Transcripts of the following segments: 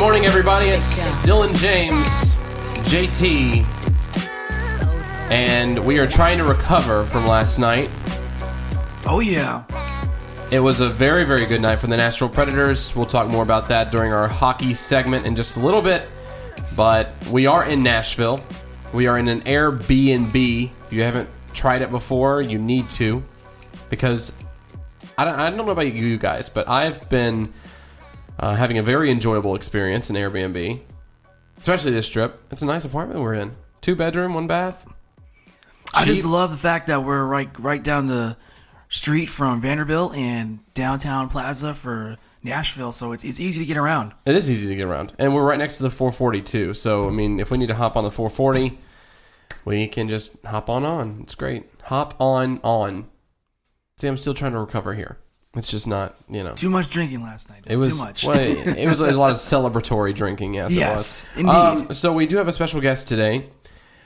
morning, everybody. It's Dylan James, JT, and we are trying to recover from last night. Oh yeah. It was a very, very good night for the Nashville Predators. We'll talk more about that during our hockey segment in just a little bit. But we are in Nashville. We are in an Airbnb. If you haven't tried it before, you need to. Because I don't, I don't know about you guys, but I've been uh, having a very enjoyable experience in Airbnb, especially this trip. It's a nice apartment we're in. Two bedroom, one bath. I just love the fact that we're right right down the street from Vanderbilt and downtown Plaza for Nashville, so it's it's easy to get around. It is easy to get around, and we're right next to the 440 too. So I mean, if we need to hop on the 440, we can just hop on on. It's great. Hop on on. See, I'm still trying to recover here. It's just not, you know. Too much drinking last night. It was too much. well, it, it was a lot of celebratory drinking. Yes, Yes, it was. indeed. Um, so we do have a special guest today.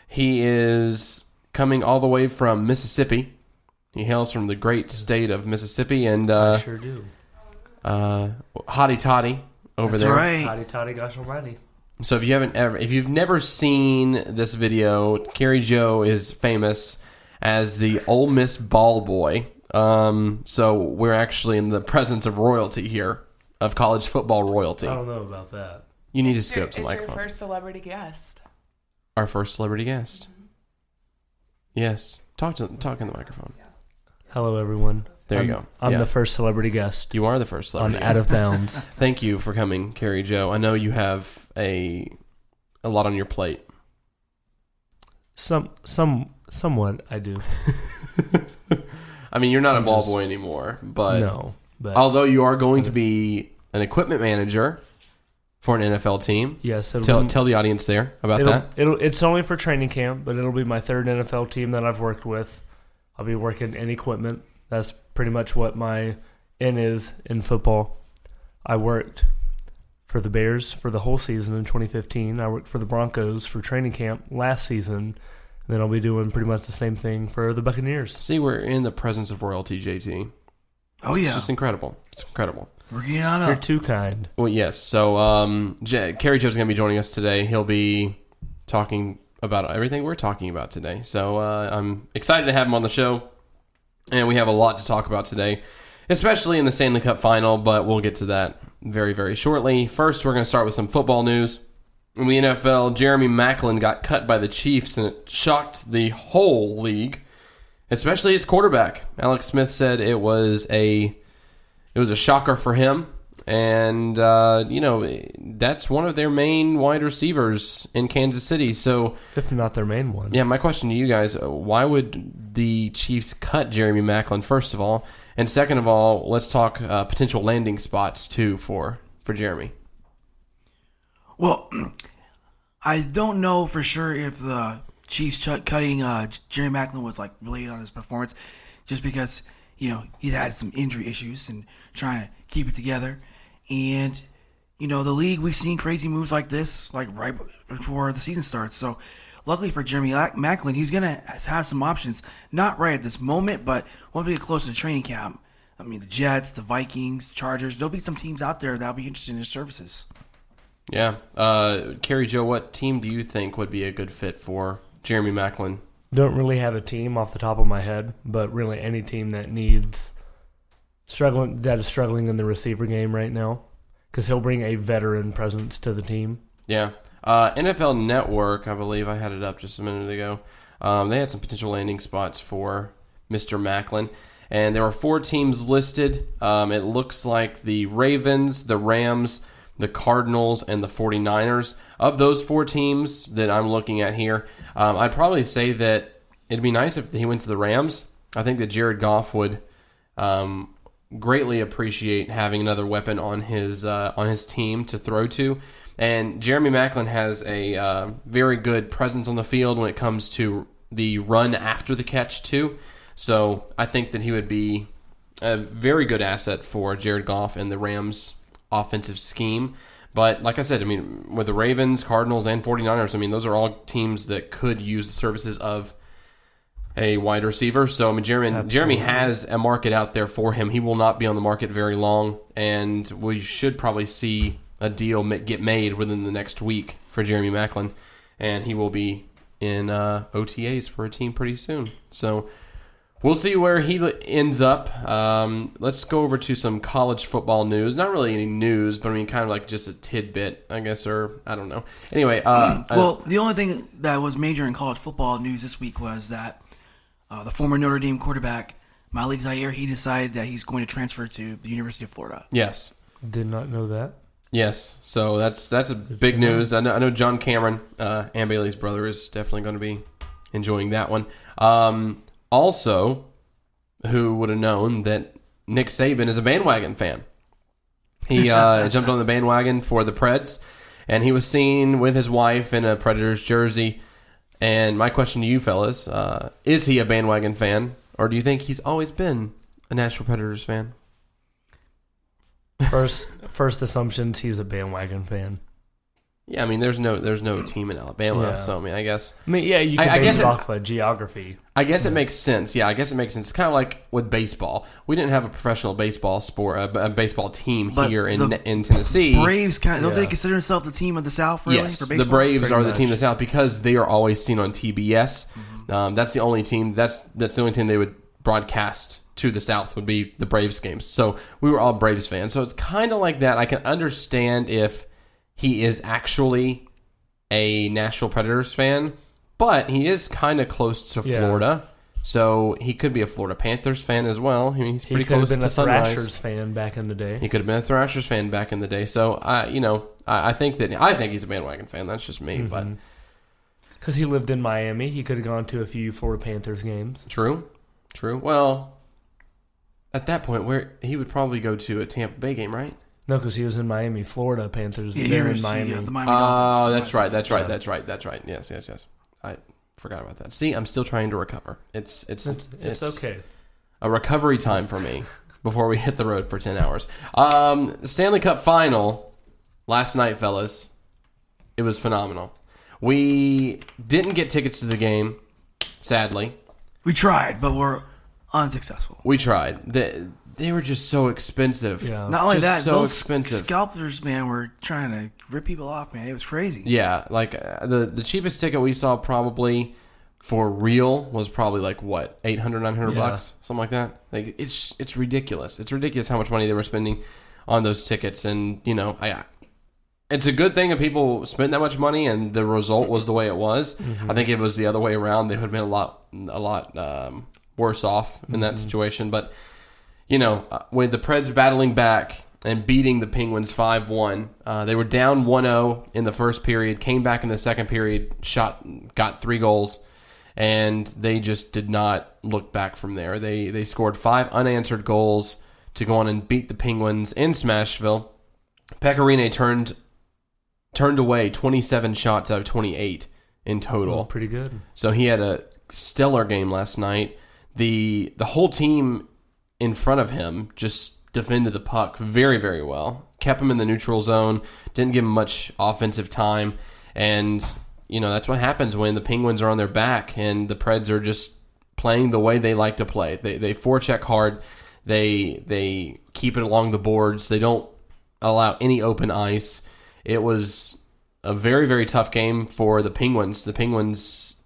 He is coming all the way from Mississippi. He hails from the great state of Mississippi, and uh, Sure do. uh, Hottie Toddy over That's there. right. Hotty toddy, gosh almighty. So if you haven't ever, if you've never seen this video, Carrie Joe is famous as the Ole Miss ball boy. Um, so we're actually in the presence of royalty here, of college football royalty. I don't know about that. You need to It's scoot your, up to the it's your first celebrity guest. Our first celebrity guest. Yes, talk to talk in the microphone. Hello, everyone. There I'm, you go. I'm Yeah. the first celebrity guest You are the first celebrity. on celebrity. Out of Bounds. Thank you for coming, Carrie Joe. I know you have a a lot on your plate. some, some, somewhat I do. I mean, you're not a I'm ball just- boy anymore, but no, but Although you are going to be an equipment manager for an NFL team. yes, Tell, be, tell the audience there about it'll, that. it'll, it's only for training camp, but it'll be my third NFL team that I've worked with. I'll be working in equipment. That's pretty much what my in is in football. I worked for the Bears for the whole season in 2015. I worked for the Broncos for training camp last season. And then I'll be doing pretty much the same thing for the Buccaneers. See, we're in the presence of royalty, JT. Oh yeah, It's just incredible. It's incredible. We're getting on You're too kind. Well, yes. So, um, J- Kerry Joe's going to be joining us today. He'll be talking about everything we're talking about today. So, uh, I'm excited to have him on the show. And we have a lot to talk about today, especially in the Stanley Cup final, but we'll get to that very, very shortly. First, we're going to start with some football news. In the NFL, Jeremy Maclin got cut by the Chiefs, and it shocked the whole league, especially his quarterback. Alex Smith said it was a it was a shocker for him. And, uh, you know, that's one of their main wide receivers in Kansas City. So, If not their main one. yeah, my question to you guys uh, why would the Chiefs cut Jeremy Maclin, first of all? And second of all, let's talk uh, potential landing spots, too, for, for Jeremy. Well, I don't know for sure if the Chiefs ch- cutting uh, Jerry Maclin was like related on his performance, just because you know he's had some injury issues and trying to keep it together, and you know the league we've seen crazy moves like this like right before the season starts. So luckily for Jeremy Maclin, he's gonna have some options. Not right at this moment, but once we get closer to training camp, I mean the Jets, the Vikings, Chargers, there'll be some teams out there that'll be interested in his services. Yeah. Uh, Carrie Joe, what team do you think would be a good fit for Jeremy Maclin? Don't really have a team off the top of my head, but really any team that needs struggling that is struggling in the receiver game right now, because he'll bring a veteran presence to the team. Yeah. Uh, NFL Network, I believe I had it up just a minute ago. Um, they had some potential landing spots for Mr. Maclin. And there were four teams listed. Um, it looks like the Ravens, the Rams, the Cardinals, and the 49ers. Of those four teams that I'm looking at here, um, I'd probably say that it'd be nice if he went to the Rams. I think that Jared Goff would um, greatly appreciate having another weapon on his uh, on his team to throw to. And Jeremy Maclin has a uh, very good presence on the field when it comes to the run after the catch too. So I think that he would be a very good asset for Jared Goff and the Rams offensive scheme. But like I said, I mean, with the Ravens, Cardinals, and 49ers, I mean, those are all teams that could use the services of a wide receiver. So I mean, Jeremy, Jeremy has a market out there for him. He will not be on the market very long, and we should probably see a deal get made within the next week for Jeremy Maclin, and he will be in uh, OTAs for a team pretty soon. So we'll see where he ends up. Um, let's go over to some college football news. Not really any news, but I mean, kind of like just a tidbit, I guess, or I don't know. Anyway, uh, I- Well, the only thing that was major in college football news this week was that uh, the former Notre Dame quarterback Malik Zaire he decided that he's going to transfer to the University of Florida. yes, Did not know that. Yes, so that's that's a big news. I know, I know John Cameron, uh, Ann Bailey's brother, is definitely going to be enjoying that one. Um, also, who would have known that Nick Saban is a bandwagon fan? He uh, jumped on the bandwagon for the Preds, and he was seen with his wife in a Predators jersey. And my question to you, fellas, uh, is he a bandwagon fan, or do you think he's always been a Nashville Predators fan? First, first assumptions he's a bandwagon fan. Yeah, I mean, there's no there's no team in Alabama, Yeah. so I mean, I guess I mean, yeah, you I- can I base guess it it- off of geography. I guess it makes sense. Yeah, I guess it makes sense. It's kind of like with baseball. We didn't have a professional baseball sport, a, a baseball team But here in in Tennessee. Braves kind of don't Yeah. they consider themselves the team of the South really yes, for the? Braves Pretty are the team of the South because they are always seen on TBS. Um, that's the only team. That's that's the only team they would broadcast to the South would be the Braves games. So we were all Braves fans. So it's kind of like that. I can understand if he is actually a Nashville Predators fan, but he is kind of close to Yeah. Florida. So he could be a Florida Panthers fan as well. I mean, he's He pretty could have been to a Sunrise. Thrashers fan back in the day. He could have been a Thrashers fan back in the day. So I, you know, I, I think that I think he's a bandwagon fan. That's just me, but Mm-hmm. Because he lived in Miami, he could have gone to a few Florida Panthers games. true, true. Well, at that point, where he would probably go to a Tampa Bay game, right? No, because he was in Miami, Florida Panthers. Yeah, they're in Miami. uh, the Miami Dolphins. Oh, that's right. That's right. That's right. That's right. Yes, yes, yes. I forgot about that. See, I'm still trying to recover. It's it's it's, it's okay. a recovery time for me before we hit the road for 10 hours. Um, Stanley Cup final last night, fellas. It was phenomenal. We didn't get tickets to the game, sadly. We tried, but we're unsuccessful. We tried. They, they were just so expensive. Yeah. Not only that, Just so those expensive. scalpers, man, were trying to rip people off, man. It was crazy. Yeah, like uh, the the cheapest ticket we saw probably for real was probably like what 800 900 Yeah. bucks something like that like it's it's ridiculous it's ridiculous how much money they were spending on those tickets and you know i it's a good thing that people spent that much money and the result was the way it was i think if it was the other way around they would have been a lot a lot um, worse off in that situation but you know, uh, with the Preds battling back and beating the Penguins 5 1, uh, they were down 1 0 in the first period, came back in the second period, shot, got three goals, and they just did not look back from there. They, they scored five unanswered goals to go on and beat the Penguins in Smashville. Pekka Rinne turned turned away 27 shots out of 28 in total. Pretty good. So he had a stellar game last night. The the whole team in front of him just defended the puck very very well. Kept him in the neutral zone, didn't give him much offensive time, and you know that's what happens when the Penguins are on their back and the Preds are just playing the way they like to play. They they forecheck hard. They they keep it along the boards. They don't allow any open ice. It was a very very tough game for the Penguins. The Penguins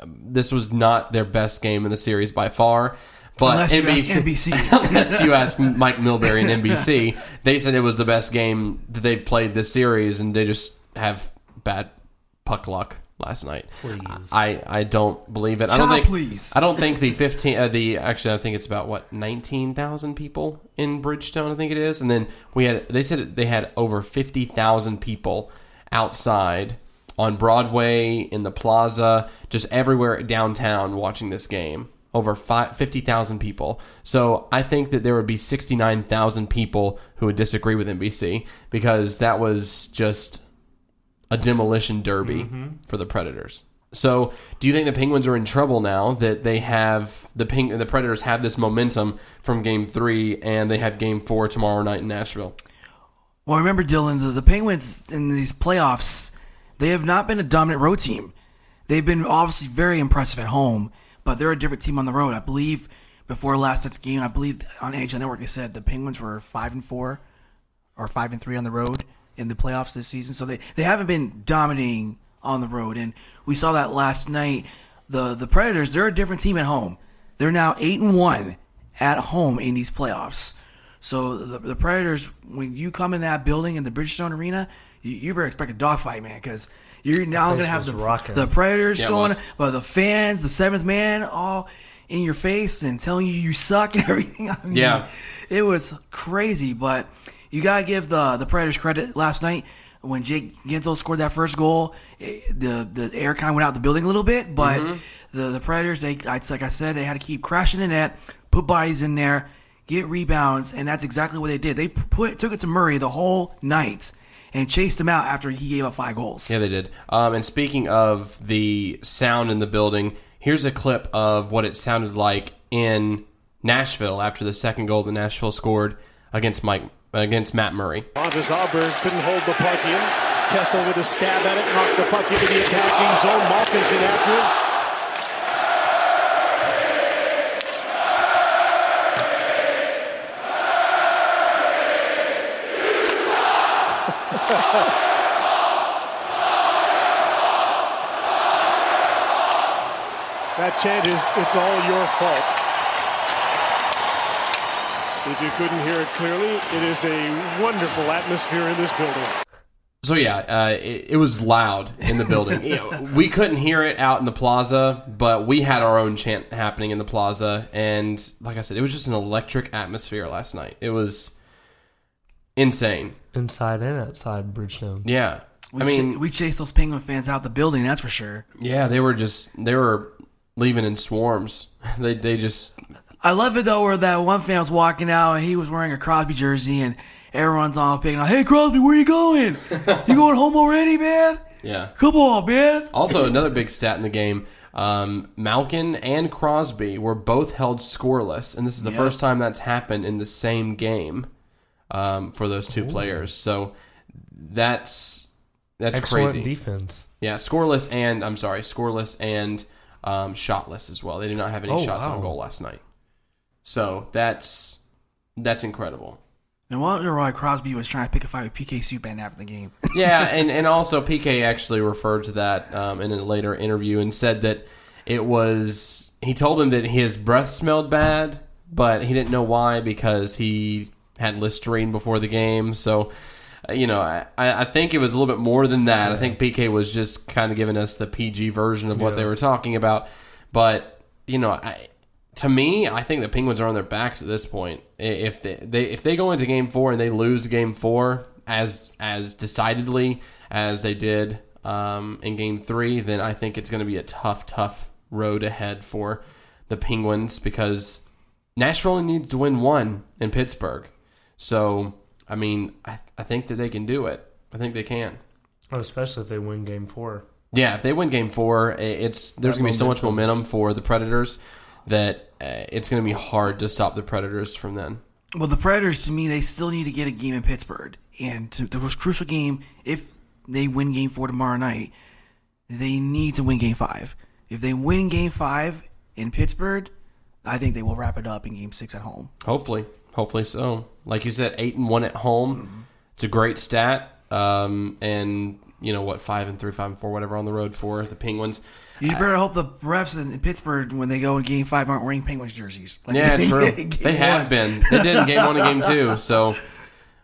um, this was not their best game in the series by far. But Unless you ask NBC, NBC. unless you ask Mike Milbury and NBC, they said it was the best game that they've played this series, and they just have bad puck luck last night. Please. I, I don't believe it. I don't think. please. I don't think the fifteen. Uh, the actually, I think it's about what nineteen thousand people in Bridgestone. I think it is, and then we had. They said they had over fifty thousand people outside on Broadway in the plaza, just everywhere downtown watching this game. Over 50,000 people. So I think that there would be 69,000 people who would disagree with NBC because that was just a demolition derby mm-hmm. for the Predators. So, do you think the Penguins are in trouble now that they have the Peng- the Predators have this momentum from Game Three and they have Game Four tomorrow night in Nashville? Well, remember, Dylan, the, the Penguins in these playoffs, they have not been a dominant road team. They've been obviously very impressive at home, but they're a different team on the road. I believe before last night's game, I believe on NHL Network they said the Penguins were five and four or five and three on the road in the playoffs this season. So they, they haven't been dominating on the road. And we saw that last night. The the Predators, they're a different team at home. They're now eight and one at home in these playoffs. So the, the Predators, when you come in that building in the Bridgestone Arena, you, you better expect a dogfight, man, because you're now going to have the, rocking. the Predators Yeah, going, but the fans, the seventh man, all in your face and telling you you suck and everything. I mean, Yeah. it was crazy. But you gotta give the the Predators credit. Last night when Jake Guentzel scored that first goal, eh, the the air kind of went out the building a little bit. But Mm-hmm. the the Predators, they I- like I said, they had to keep crashing the net, put bodies in there, get rebounds, and that's exactly what they did. They put took it to Murray the whole night. And chased him out after he gave up five goals. Yeah, they did. Um, and speaking of the sound in the building, here's a clip of what it sounded like in Nashville after the second goal that Nashville scored against Mike against Matt Murray. Pontus Aberg couldn't hold the puck in. Kessel with a stab at it, knocked the puck into the attacking zone. Malkinson after it. That chant is, it's all your fault. If you couldn't hear it clearly, it is a wonderful atmosphere in this building. So yeah, uh, it, it was loud in the building. You know, we couldn't hear it out in the plaza, but we had our own chant happening in the plaza, and like I said, it was just an electric atmosphere last night. It was insane. Inside and outside Bridgestone. Yeah, We I mean, ch- we chased those Penguin fans out the building. That's for sure. yeah, they were just they were leaving in swarms. They they just I love it though, where that one fan was walking out and he was wearing a Crosby jersey, and everyone's all picking on, "Hey Crosby, where you going? you going home already, man? yeah. Come on, man!" Also, another big stat in the game: um, Malkin and Crosby were both held scoreless, and this is the Yep. first time that's happened in the same game um, for those two players. So that's that's Excellent crazy. defense. yeah, scoreless and I'm sorry, scoreless and um, shotless as well. They did not have any Oh, shots on goal last night. So that's that's incredible. No wonder why Crosby was trying to pick a fight with PK Subban after the game. yeah, and, and also PK actually referred to that um, in a later interview and said that it was he told him that his breath smelled bad, but he didn't know why because he had Listerine before the game. So, uh, you know, I, I think it was a little bit more than that. I think PK was just kind of giving us the PG version of what they were talking about. But you know, I, to me, I think the Penguins are on their backs at this point. If they, they if they go into Game Four and they lose Game Four as as decidedly as they did um, in Game Three, then I think it's going to be a tough, tough road ahead for the Penguins because Nashville only needs to win one in Pittsburgh. So, I mean, I, I think that they can do it. I think they can. Oh, especially if they win game four. Yeah, if they win Game Four, it's there's going to be so much momentum for the Predators that uh, it's going to be hard to stop the Predators from then. well, the Predators, to me, they still need to get a game in Pittsburgh, and to, the most crucial game, if they win Game Four tomorrow night, they need to win Game Five. If they win Game Five in Pittsburgh, I think they will wrap it up in Game Six at home. Hopefully, hopefully so. Like you said, eight and one at home. It's a great stat. Um, and you know what, five and three, five and four, whatever on the road for the Penguins. You better hope the refs in Pittsburgh, when they go in Game Five, aren't wearing Penguins jerseys. Like Yeah, true. They have one. been. They did in game one and game two. So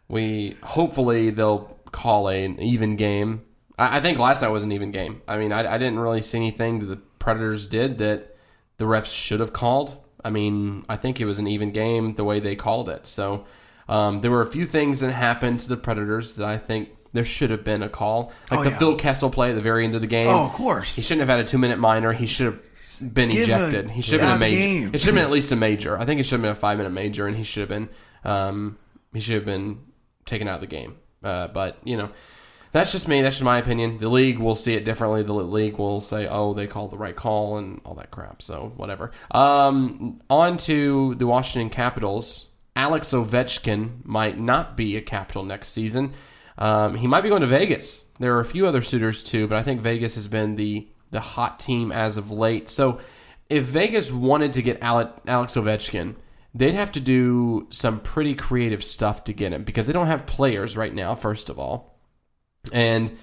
we hopefully they'll call a, an even game. I, I think last night was an even game. I mean, I, I didn't really see anything that the Predators did that the refs should have called. I mean, I think it was an even game the way they called it. So um, there were a few things that happened to the Predators that I think there should have been a call, like Oh, the yeah. Phil Kessel play at the very end of the game. Oh, of course. He shouldn't have had a two minute minor. He should have been Give ejected. He should have been a out of the major. game. It should have been at least a major. I think it should have been a five minute major, and he should have been um, he should have been taken out of the game. Uh, but you know, that's just me. That's just my opinion. The league will see it differently. The league will say, "Oh, they called the right call," and all that crap. So whatever. Um, on to the Washington Capitals. Alex Ovechkin might not be a Capital next season. Um, he might be going to Vegas. There are a few other suitors too, but I think Vegas has been the the hot team as of late. So if Vegas wanted to get Ale- Alex Ovechkin, they'd have to do some pretty creative stuff to get him because they don't have players right now. First of all, and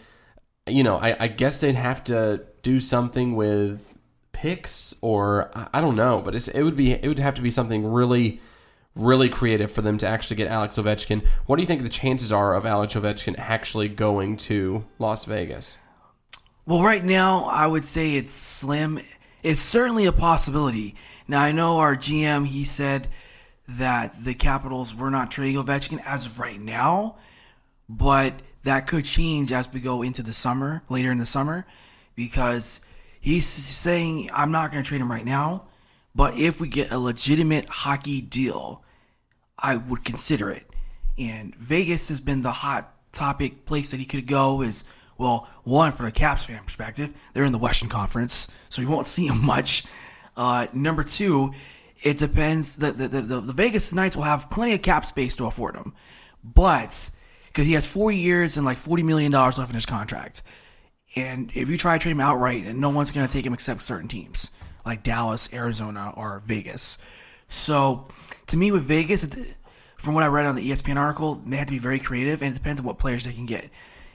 you know, I, I guess they'd have to do something with picks, or I, don't know, but it would be it would have to be something really, really creative for them to actually get Alex Ovechkin. What do you think the chances are of Alex Ovechkin actually going to Las Vegas? Well, right now, I would say it's slim. It's certainly a possibility. Now, I know our GM, he said that the Capitals were not trading Ovechkin as of right now, but that could change as we go into the summer, later in the summer, because he's saying, I'm not going to trade him right now, but if we get a legitimate hockey deal, I would consider it. And Vegas has been the hot topic place that he could go is well, one from a Caps fan perspective, they're in the Western Conference, so you won't see him much. Uh, number two, it depends. The, the, the, the Vegas Knights will have plenty of cap space to afford him, but because he has four years and like forty million dollars left in his contract, and if you try to trade him outright, and no one's going to take him except certain teams like Dallas, Arizona, or Vegas. So, to me, with Vegas, from what I read on the ESPN article, they have to be very creative, and it depends on what players they can get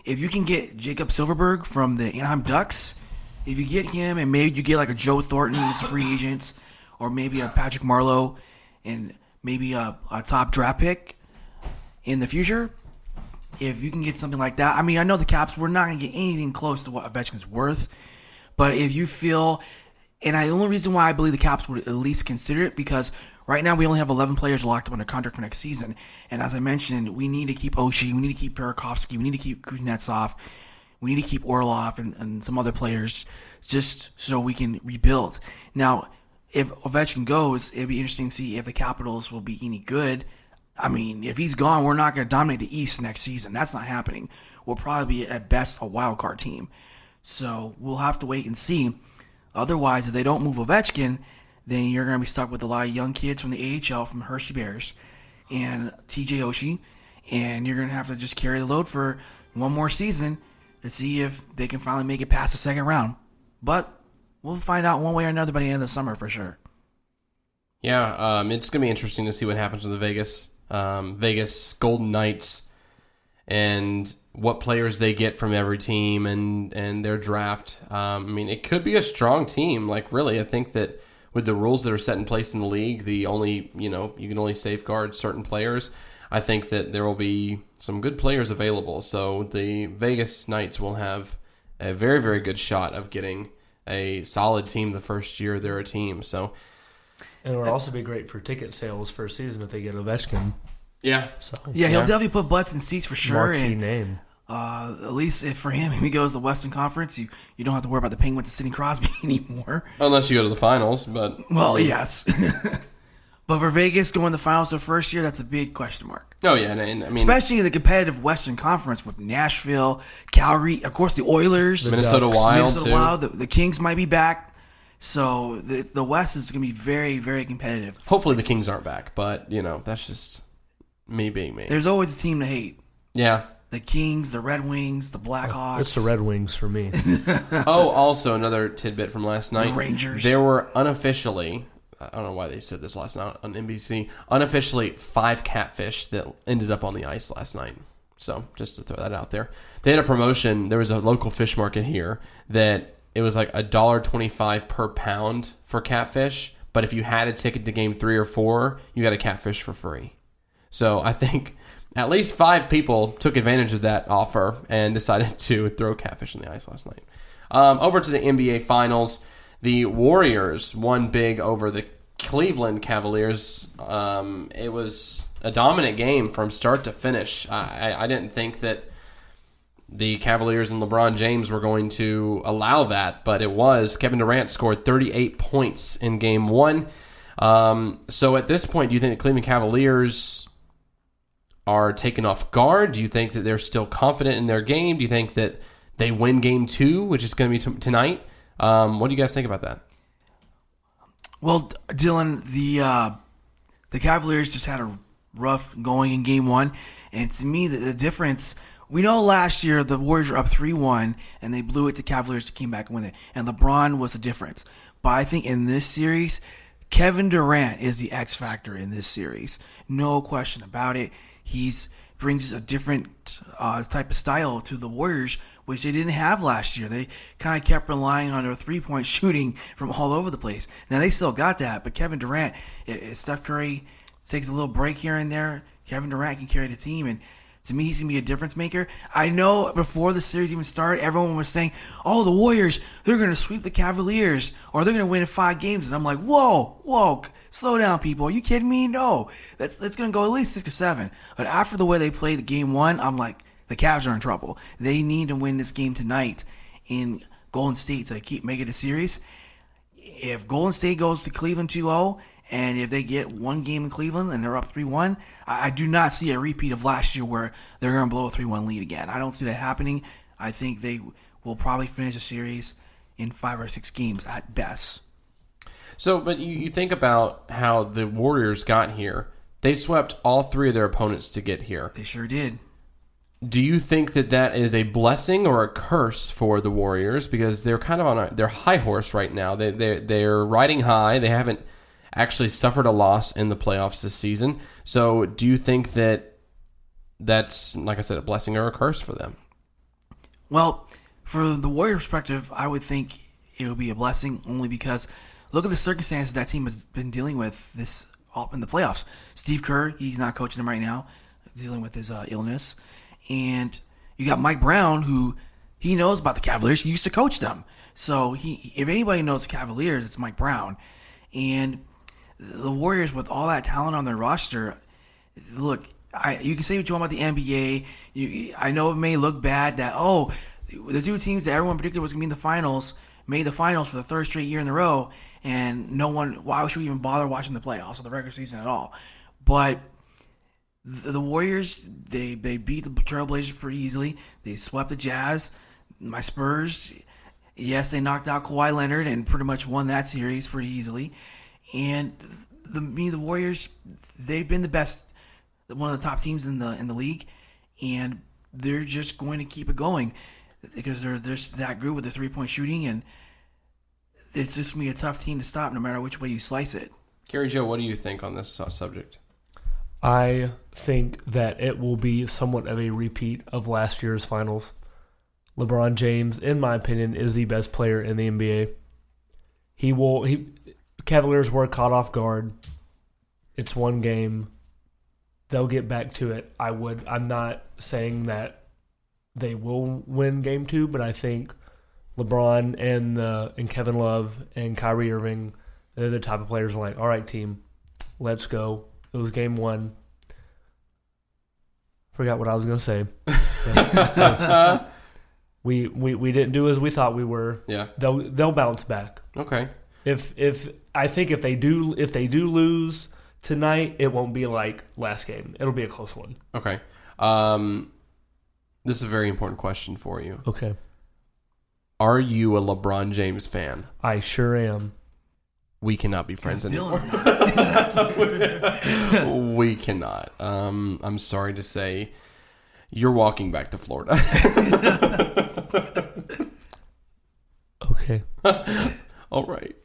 if you can get Jakob Silfverberg from the Anaheim Ducks, if you get him and maybe you get like a Joe Thornton as a free agent, or maybe a Patrick Marleau and maybe a, a top draft pick in the future, if you can get something like that, I mean, I know the Caps, we're not going to get anything close to what Ovechkin's worth, but if you feel, and I, the only reason why I believe the Caps would at least consider it because Right now, we only have 11 players locked up under contract for next season. And as I mentioned, we need to keep Oshie, we need to keep Burakovsky, we need to keep Kuznetsov, we need to keep Orlov and, and some other players just so we can rebuild. Now, if Ovechkin goes, it'd be interesting to see if the Capitals will be any good. I mean, if he's gone, we're not going to dominate the East next season. That's not happening. We'll probably be at best a wild card team. So we'll have to wait and see. Otherwise, if they don't move Ovechkin, then you're going to be stuck with a lot of young kids from the AHL from Hershey Bears and TJ Oshie, and you're going to have to just carry the load for one more season to see if they can finally make it past the second round. But we'll find out one way or another by the end of the summer for sure. Yeah, um, it's going to be interesting to see what happens with the Vegas um, Vegas Golden Knights and what players they get from every team and and their draft. Um, I mean, it could be a strong team. Like really, I think that with the rules that are set in place in the league, the only you know you can only safeguard certain players. I think that there will be some good players available. So the Vegas Knights will have a very very good shot of getting a solid team the first year they're a team. So and it would also be great for ticket sales for a season if they get Ovechkin. Yeah. So Yeah, he'll definitely put butts in seats for sure. marquee And name. uh, at least if for him, if he goes to the Western Conference, you, you don't have to worry about the Penguins and Sidney Crosby anymore. Unless you go to the finals, but Well, yes. but for Vegas going to the finals the first year, that's a big question mark. oh yeah, and, and I mean Especially in the competitive Western Conference with Nashville, Calgary, of course the Oilers, Minnesota Ducks. Wild Minnesota too. Wild, the, the Kings might be back. So the, the West is going to be very, very competitive. Hopefully the Kings aren't back, but you know that's just me being me. There's always a team to hate. Yeah. The Kings, the Red Wings, the oh, Blackhawks. It's the Red Wings for me. Oh, also another tidbit from last night. Rangers. There were unofficially, I don't know why they said this last night on NBC, unofficially five catfish that ended up on the ice last night. So just to throw that out there, they had a promotion. There was a local fish market here that it was like a dollar twenty-five per pound for catfish. But if you had a ticket to game three or four, you got a catfish for free. So I think at least five people took advantage of that offer and decided to throw catfish in the ice last night. Um, over to the NBA Finals, the Warriors won big over the Cleveland Cavaliers. Um, it was a dominant game from start to finish. I, I didn't think that the Cavaliers and LeBron James were going to allow that, but it was. Kevin Durant scored 38 points in game one. Um, so at this point, do you think the Cleveland Cavaliers are taken off guard? Do you think that they're still confident in their game? Do you think that they win game two, which is going to be t- tonight? Um, what do you guys think about that? Well, Dylan, the uh, the Cavaliers just had a rough going in Game One, and to me, the, the difference. We know last year the Warriors were up three one, and they blew it to Cavaliers to came back and win it, and LeBron was the difference. But I think in this series, Kevin Durant is the X factor in this series, no question about it. He's brings a different uh, type of style to the Warriors, which they didn't have last year. They kind of kept relying on their three point shooting from all over the place. Now they still got that, but Kevin Durant, if Steph Curry takes a little break here and there, Kevin Durant can carry the team and. To me, he's gonna be a difference maker. I know before the series even started, everyone was saying, "Oh, the Warriors, they're gonna sweep the Cavaliers, or they're gonna win in five games." And I'm like, "Whoa, whoa, slow down, people. Are you kidding me? No, that's that's gonna go at least six or seven. But after the way they played the game one, I'm like, the Cavs are in trouble. They need to win this game tonight in Golden State to keep making the series. If Golden State goes to Cleveland 2-0, and if they get one game in Cleveland and they're up 3-1, I, I do not see a repeat of last year where they're going to blow a 3-1 lead again. I don't see that happening. I think they will probably finish the series in five or six games at best. So, but you, you think about how the Warriors got here. They swept all three of their opponents to get here. They sure did. Do you think that that is a blessing or a curse for the Warriors because they're kind of on a, their high horse right now? They they they're riding high. They haven't actually suffered a loss in the playoffs this season. So, do you think that that's like I said a blessing or a curse for them? Well, for the Warrior perspective, I would think it would be a blessing only because look at the circumstances that team has been dealing with this in the playoffs. Steve Kerr, he's not coaching them right now, dealing with his uh, illness, and you got Mike Brown, who he knows about the Cavaliers. He used to coach them, so he if anybody knows the Cavaliers, it's Mike Brown, and the Warriors with all that talent on their roster. Look, I, you can say what you want about the NBA. You, I know it may look bad that oh, the two teams that everyone predicted was going to be in the finals made the finals for the third straight year in a row, and no one. Why should we even bother watching the playoffs or the regular season at all? But the, the Warriors, they they beat the Trailblazers pretty easily. They swept the Jazz. My Spurs, yes, they knocked out Kawhi Leonard and pretty much won that series pretty easily. And the me the Warriors, they've been the best, one of the top teams in the in the league, and they're just going to keep it going because they're they're that good with the three point shooting, and it's just gonna be a tough team to stop no matter which way you slice it. Gary Joe, what do you think on this uh, subject? I think that it will be somewhat of a repeat of last year's finals. LeBron James, in my opinion, is the best player in the NBA. He will he Cavaliers were caught off guard. It's one game. They'll get back to it. I would I'm not saying that they will win game 2, but I think LeBron and the and Kevin Love and Kyrie Irving, they're the type of players who are like, all right, team, let's go. It was game one. Forgot what I was gonna say. we, we we didn't do as we thought we were. Yeah. They'll they'll bounce back. Okay. If if I think if they do if they do lose tonight, it won't be like last game. It'll be a close one. Okay. Um, this is a very important question for you. Okay. Are you a LeBron James fan? I sure am. We cannot be friends anymore. We cannot. Um, I'm sorry to say, you're walking back to Florida. Okay. All right.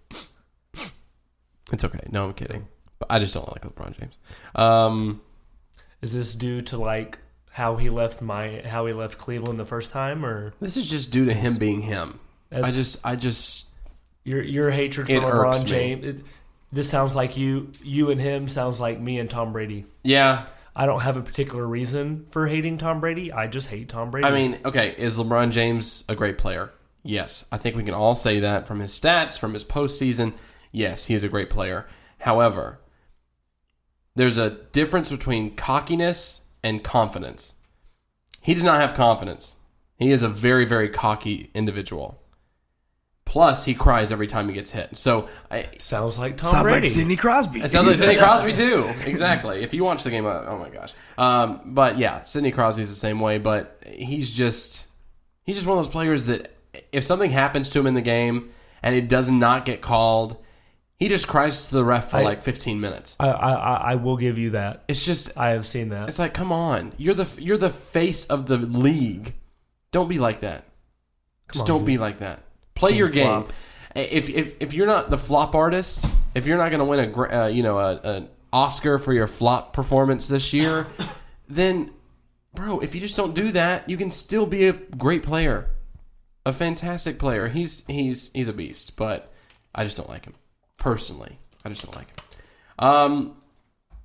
It's okay. No, I'm kidding. But I just don't like LeBron James. Um, Is this due to like how he left my how he left Cleveland the first time, or this is just due to him being him. As- I just, I just, your your hatred for It irks LeBron me. James? It, this sounds like you you and him sounds like me and Tom Brady. yeah. I don't have a particular reason for hating Tom Brady. I just hate Tom Brady. I mean, okay, is LeBron James a great player? Yes. I think we can all say that from his stats, from his postseason. Yes, he is a great player. However, there's a difference between cockiness and confidence. He does not have confidence. He is a very, very cocky individual. Plus, he cries every time he gets hit. So, I, sounds like Tom Sounds Brady. like Sidney Crosby. it sounds like Sidney Crosby too. Exactly. If you watch the game, uh, oh my gosh. Um, but yeah, Sidney Crosby's the same way. But he's just he's just one of those players that if something happens to him in the game and it does not get called, he just cries to the ref for I- like 15 minutes. I, I I I will give you that. It's just I have seen that. it's like come on, you're the you're the face of the league. Don't be like that. Just on, don't dude. be like that. Play King your game. If, if if you're not the flop artist, if you're not going to win a uh, you know a, an Oscar for your flop performance this year, then bro, if you just don't do that, you can still be a great player, a fantastic player. He's he's he's a beast, but I just don't like him personally. I just don't like him. Um,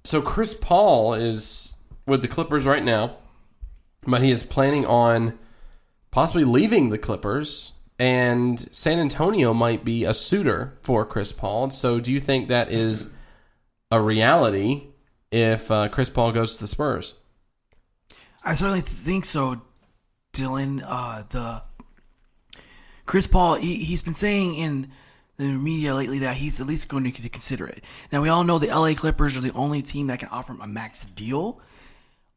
so Chris Paul is with the Clippers right now, but he is planning on possibly leaving the Clippers, and San Antonio might be a suitor for Chris Paul. So, do you think that is a reality if uh, Chris Paul goes to the Spurs? I certainly think so, Dylan. Uh, the Chris Paul, he, he's been saying in the media lately that he's at least going to consider it. Now we all know the LA Clippers are the only team that can offer him a max deal,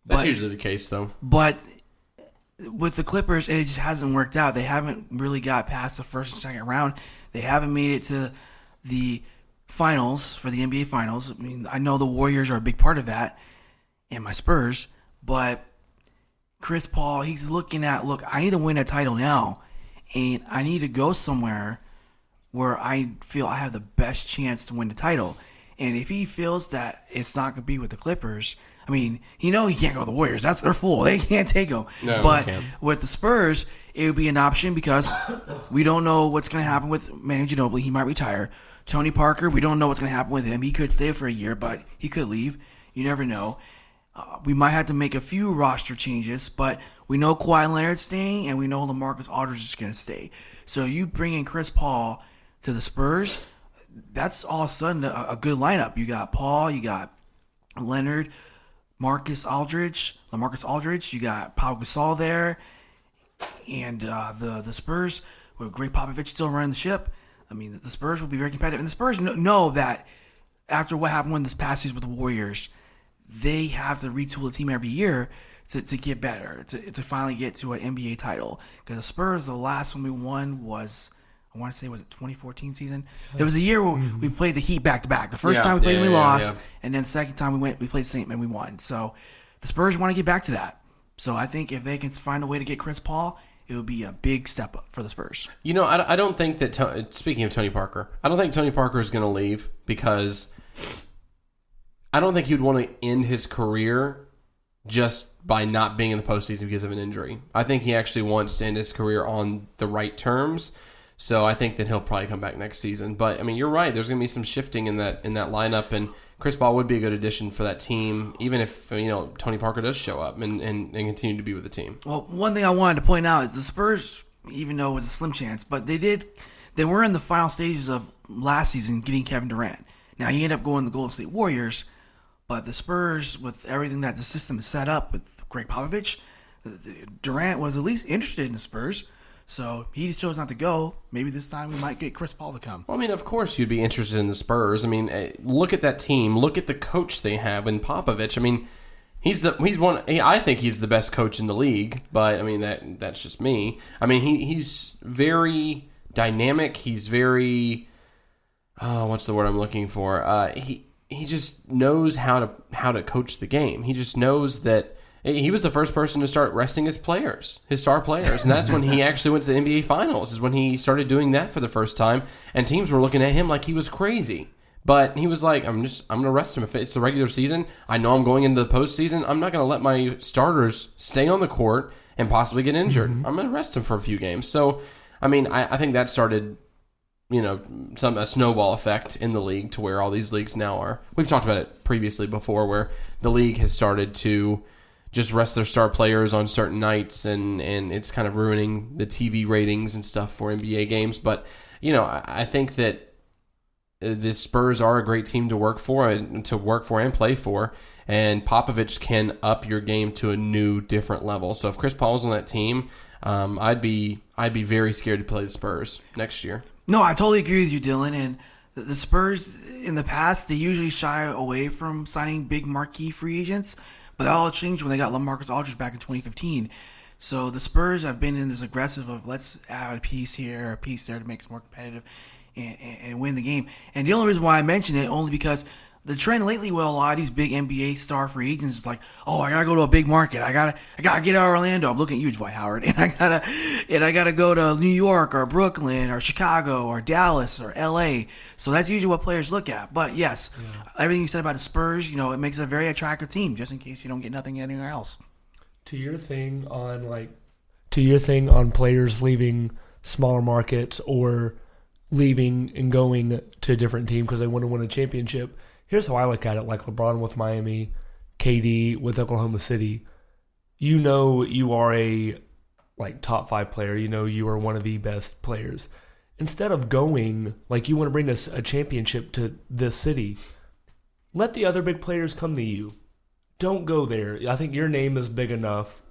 That's But- usually the case, though. but with the Clippers, it just hasn't worked out. They haven't really got past the first and second round. They haven't made it to the finals for the NBA finals. I mean, I know the Warriors are a big part of that, and my Spurs, but Chris Paul, he's looking at, look, I need to win a title now, and I need to go somewhere where I feel I have the best chance to win the title. And if he feels that it's not going to be with the Clippers, I mean, you know he can't go with the Warriors. That's their full. They can't take him. No, but with the Spurs, it would be an option because we don't know what's going to happen with Manu Ginobili. He might retire. Tony Parker, we don't know what's going to happen with him. He could stay for a year, but he could leave. You never know. Uh, we might have to make a few roster changes, but we know Kawhi Leonard's staying, and we know Lamarcus Aldridge is going to stay. So you bring in Chris Paul to the Spurs, that's all of a sudden a, a good lineup. You got Paul, you got Leonard, Marcus Aldridge, Lamarcus Aldridge. You got Paul Gasol there, and uh, the the Spurs with Gregg Popovich still running the ship. I mean, the Spurs will be very competitive, and the Spurs know, know that after what happened when this past season with the Warriors, they have to retool the team every year to, to get better, to, to finally get to an NBA title. Because the Spurs, the last one we won was, I want to say, was it 2014 season? It was a year where we mm-hmm. played the Heat back to back. The first Yeah, time we played, yeah, we yeah, lost, and then second time we went, we played Saint and we won. So the Spurs want to get back to that. So I think if they can find a way to get Chris Paul, it would be a big step up for the Spurs. You know, I, I don't think that. To, speaking of Tony Parker, I don't think Tony Parker is going to leave because I don't think he would want to end his career just by not being in the postseason because of an injury. I think he actually wants to end his career on the right terms. So I think that he'll probably come back next season. But I mean, you're right. There's going to be some shifting in that in that lineup, and Chris Paul would be a good addition for that team, even if you know Tony Parker does show up and, and, and continue to be with the team. Well, one thing I wanted to point out is the Spurs, even though it was a slim chance, but they did, they were in the final stages of last season getting Kevin Durant. Now he ended up going to the Golden State Warriors, but the Spurs, with everything that the system is set up with Gregg Popovich, Durant was at least interested in the Spurs, so he chose not to go. Maybe this time we might get Chris Paul to come. Well, I mean, of course you'd be interested in the Spurs. I mean, eh, look at that team. Look at the coach they have in Popovich. I mean, he's the he's one. I think he's the best coach in the league. But I mean, that that's just me. I mean, he he's very dynamic. He's very uh, what's the word I'm looking for? Uh, he he just knows how to how to coach the game. He just knows that he was the first person to start resting his players, his star players, and that's when he actually went to the NBA Finals. Is when he started doing that for the first time, and teams were looking at him like he was crazy. But he was like, "I'm just I'm gonna rest him if it's the regular season. I know I'm going into the postseason. I'm not gonna let my starters stay on the court and possibly get injured. Mm-hmm. I'm gonna rest him for a few games." So, I mean, I, I think that started you know some a snowball effect in the league to where all these leagues now are. We've talked about it previously before, where the league has started to just rest their star players on certain nights, and and it's kind of ruining the TV ratings and stuff for NBA games. But you know, I, I think that uh, the Spurs are a great team to work for and to work for and play for. And Popovich can up your game to a new, different level. So if Chris Paul's on that team, um, I'd be I'd be very scared to play the Spurs next year. No, I totally agree with you, Dylan. And the, the Spurs in the past, they usually shy away from signing big marquee free agents, but all changed when they got LaMarcus Aldridge back in 2015. So the Spurs have been in this aggressive of let's add a piece here, a piece there to make us more competitive and, and, and win the game. And the only reason why I mention it only because the trend lately with a lot of these big NBA star free agents is like, oh, I gotta go to a big market. I gotta, I gotta get out of Orlando. I'm looking at you, Dwight Howard, and I gotta, and I gotta go to New York or Brooklyn or Chicago or Dallas or LA. So that's usually what players look at. But yes, everything you said about the Spurs, you know, it makes a very attractive team, just in case you don't get nothing anywhere else. to your thing on like to your thing on players leaving smaller markets or leaving and going to a different team because they want to win a championship. Here's how I look at it: like LeBron with Miami, KD with Oklahoma City. You know you are a like top five player. You know you are one of the best players. Instead of going like you want to bring us a championship to this city, let the other big players come to you. Don't go there. I think your name is big enough.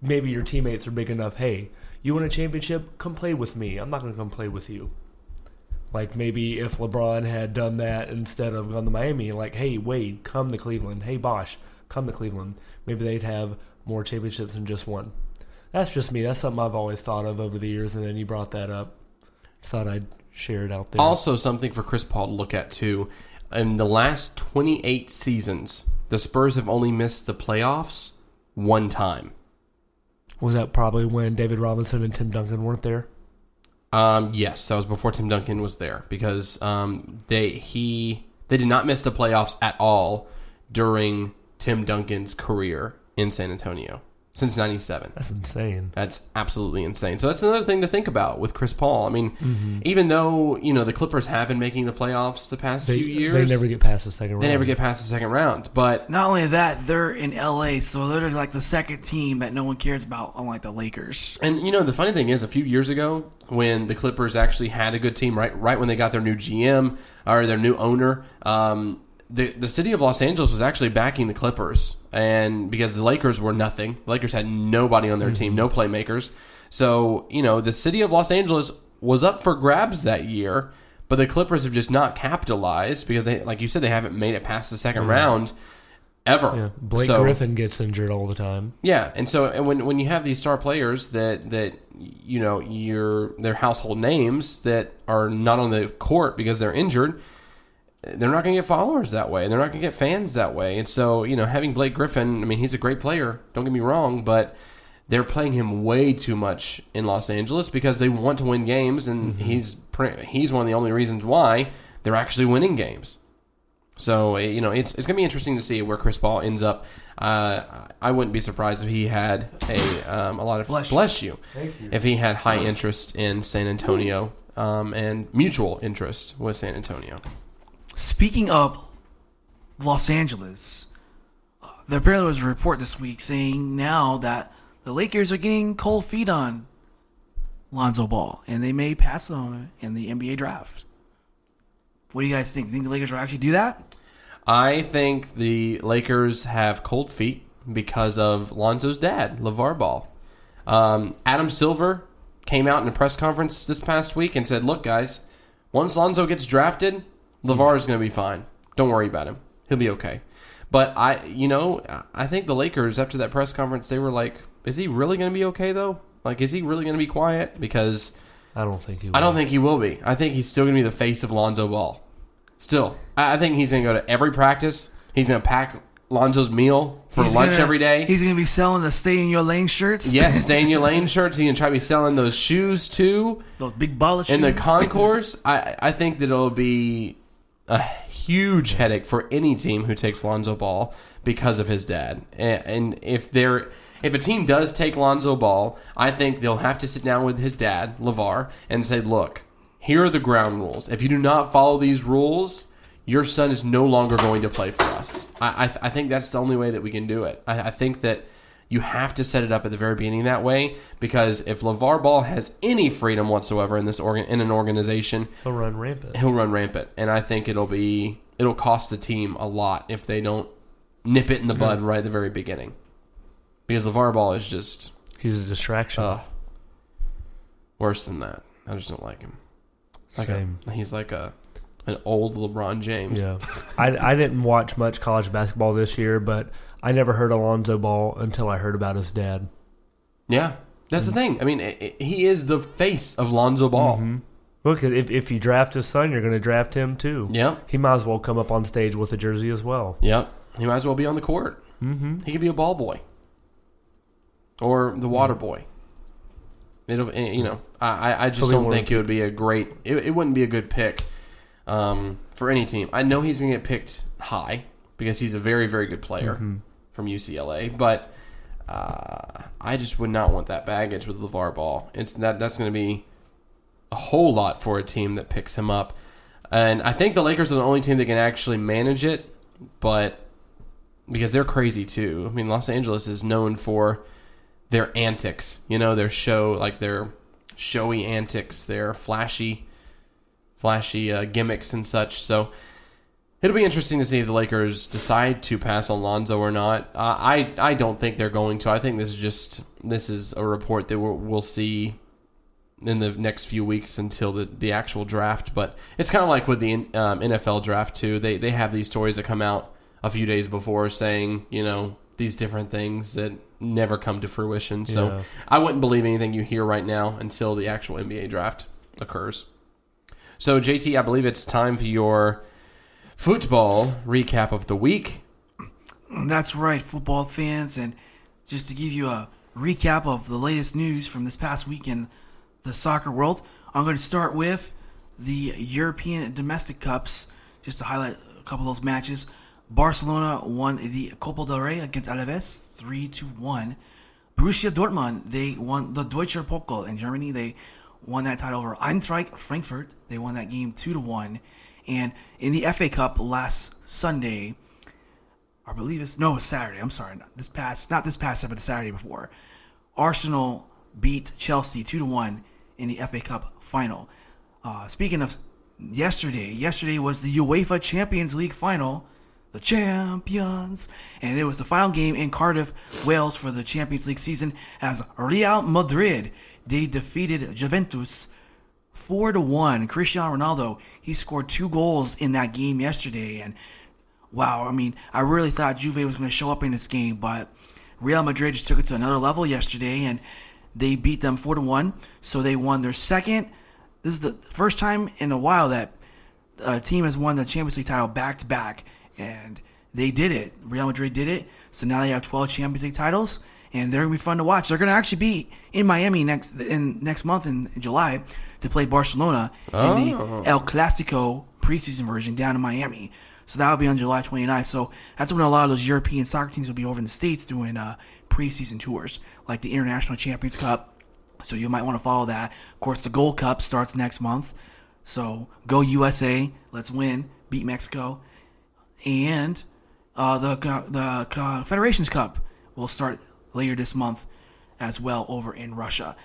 Maybe your teammates are big enough. Hey, you want a championship? Come play with me. I'm not going to come play with you. Like maybe if LeBron had done that instead of gone to Miami, like, hey, Wade, come to Cleveland. Hey, Bosh, come to Cleveland. Maybe they'd have more championships than just one. That's just me. That's something I've always thought of over the years, and then you brought that up. Thought I'd share it out there. Also, something for Chris Paul to look at too. In the last 28 seasons, the Spurs have only missed the playoffs one time. Was that probably when David Robinson and Tim Duncan weren't there? Um, yes, that was before Tim Duncan was there because um, they he they did not miss the playoffs at all during Tim Duncan's career in San Antonio since '97. That's insane. That's absolutely insane. So that's another thing to think about with Chris Paul. I mean, even though you know the Clippers have been making the playoffs the past They, few years, they never get past the second round. they never get past the second round. But Not only that, they're in LA, so they're like the second team that no one cares about, unlike the Lakers. And you know the funny thing is, a few years ago, when the Clippers actually had a good team, right, right when they got their new GM or their new owner, um, the the city of Los Angeles was actually backing the Clippers, and because the Lakers were nothing, the Lakers had nobody on their team, mm-hmm. no playmakers. So you know the city of Los Angeles was up for grabs that year, but the Clippers have just not capitalized because they, like you said, they haven't made it past the 2nd mm-hmm. round ever. Yeah, Blake So- Griffin gets injured all the time. yeah, and so and when when you have these star players that that you know you're they're household names that are not on the court because they're injured, they're not going to get followers that way. They're not going to get fans that way. And so you know having Blake Griffin, I mean he's a great player. Don't get me wrong, but they're playing him way too much in Los Angeles because they want to win games, and he's pre- he's one of the only reasons why they're actually winning games. So uh, you know, it's it's gonna be interesting to see where Chris Paul ends up. Uh, I wouldn't be surprised if he had a um, a lot of Bless you. you. If he had high interest in San Antonio um, and mutual interest with San Antonio. Speaking of Los Angeles, there apparently was a report this week saying now that the Lakers are getting cold feet on Lonzo Ball, and they may pass him in the NBA draft. What do you guys think? Think the Lakers will actually do that? I think the Lakers have cold feet because of Lonzo's dad, LeVar Ball. Um, Adam Silver came out in a press conference this past week and said, "Look, guys, once Lonzo gets drafted, LeVar is going to be fine. Don't worry about him. He'll be okay." But I, you know, I think the Lakers after that press conference, they were like, "Is he really going to be okay though? Like, is he really going to be quiet?" Because I don't think he. Will. I don't think he will be. I think he's still going to be the face of Lonzo Ball. Still, I think he's going to go to every practice. He's going to pack Lonzo's meal for He's lunch gonna- every day. He's going to be selling the "Stay in Your Lane" shirts. Yes, stay in your lane shirts. He's going to try to be selling those shoes too those big baller shoes. in the concourse. I I think that it'll be a huge headache for any team who takes Lonzo Ball because of his dad. And, if they're if a team does take Lonzo Ball, I think they'll have to sit down with his dad, LeVar, and say, "Look, here are the ground rules. If you do not follow these rules, your son is no longer going to play for us." I I, I think that's the only way that we can do it. I, I think that. You have to set it up at the very beginning that way because if LeVar Ball has any freedom whatsoever in this organ in an organization, He'll run rampant. he'll run rampant, and I think it'll be it'll cost the team a lot if they don't nip it in the bud right at the very beginning. Because LeVar Ball is just He's a distraction. uh, worse than that. I just don't like him. Like a- Same. he's like a an old LeBron James. Yeah, I, I didn't watch much college basketball this year, but I never heard Alonzo Ball until I heard about his dad. Yeah. That's the thing. I mean, i i he is the face of Lonzo Ball. Look, if if you draft his son, you're going to draft him too. Yep. He might as well come up on stage with a jersey as well. Yep. He might as well be on the court. Mm-hmm. He could be a ball boy or the water boy. It'll, eh, you know, I, I- just He'll don't think it would be a great. It, it wouldn't be a good pick um, for any team. I know he's going to get picked high because he's a very, very good player from UCLA, but uh, I just would not want that baggage with LeVar Ball. It's that that's going to be a whole lot for a team that picks him up. And I think the Lakers are the only team that can actually manage it, but because they're crazy too. I mean, Los Angeles is known for their antics, you know, their show, like their showy antics, their flashy, flashy uh, gimmicks and such. So it'll be interesting to see if the Lakers decide to pass on Lonzo or not. Uh, I I don't think they're going to. I think this is just this is a report that we'll, we'll see in the next few weeks until the, the actual draft. But it's kind of like with the um, NFL draft too. They they have these stories that come out a few days before saying you know these different things that never come to fruition. So Yeah. I wouldn't believe anything you hear right now until the actual NBA draft occurs. So JT, I believe it's time for your football recap of the week. That's right, football fans. And just to give you a recap of the latest news from this past week in the soccer world, I'm going to start with the European Domestic Cups, just to highlight a couple of those matches. Barcelona won the Copa del Rey against Alaves 3 to 1. Borussia Dortmund, they won the Deutscher Pokal in Germany. They won that title over Eintracht Frankfurt. They won that game 2 to 1. And in the FA Cup last Sunday, I believe it's no, it's Saturday. I'm sorry, not this past, not this past Saturday, but the Saturday before. Arsenal beat Chelsea two to one in the FA Cup final. Uh, speaking of yesterday, yesterday was the UEFA Champions League final. The champions, and it was the final game in Cardiff, Wales, for the Champions League season as Real Madrid they defeated Juventus four to one. Cristiano Ronaldo he scored two goals in that game yesterday, and wow, I mean, I really thought Juve was going to show up in this game, but Real Madrid just took it to another level yesterday, and they beat them four to one. So they won their second. This is the first time in a while that a team has won the Champions League title back to back, and they did it. Real Madrid did it. So now they have 12 Champions League titles, and they're gonna be fun to watch. They're gonna actually be in Miami next in next month in, July to play Barcelona in the El Clasico preseason version down in Miami. So that'll be on July 29th. So that's when a lot of those European soccer teams will be over in the states doing uh, preseason tours, like the International Champions Cup. So you might want to follow that. Of course, the Gold Cup starts next month. So go USA, let's win, beat Mexico, and uh, the the Confederations Cup will start later this month as well over in Russia.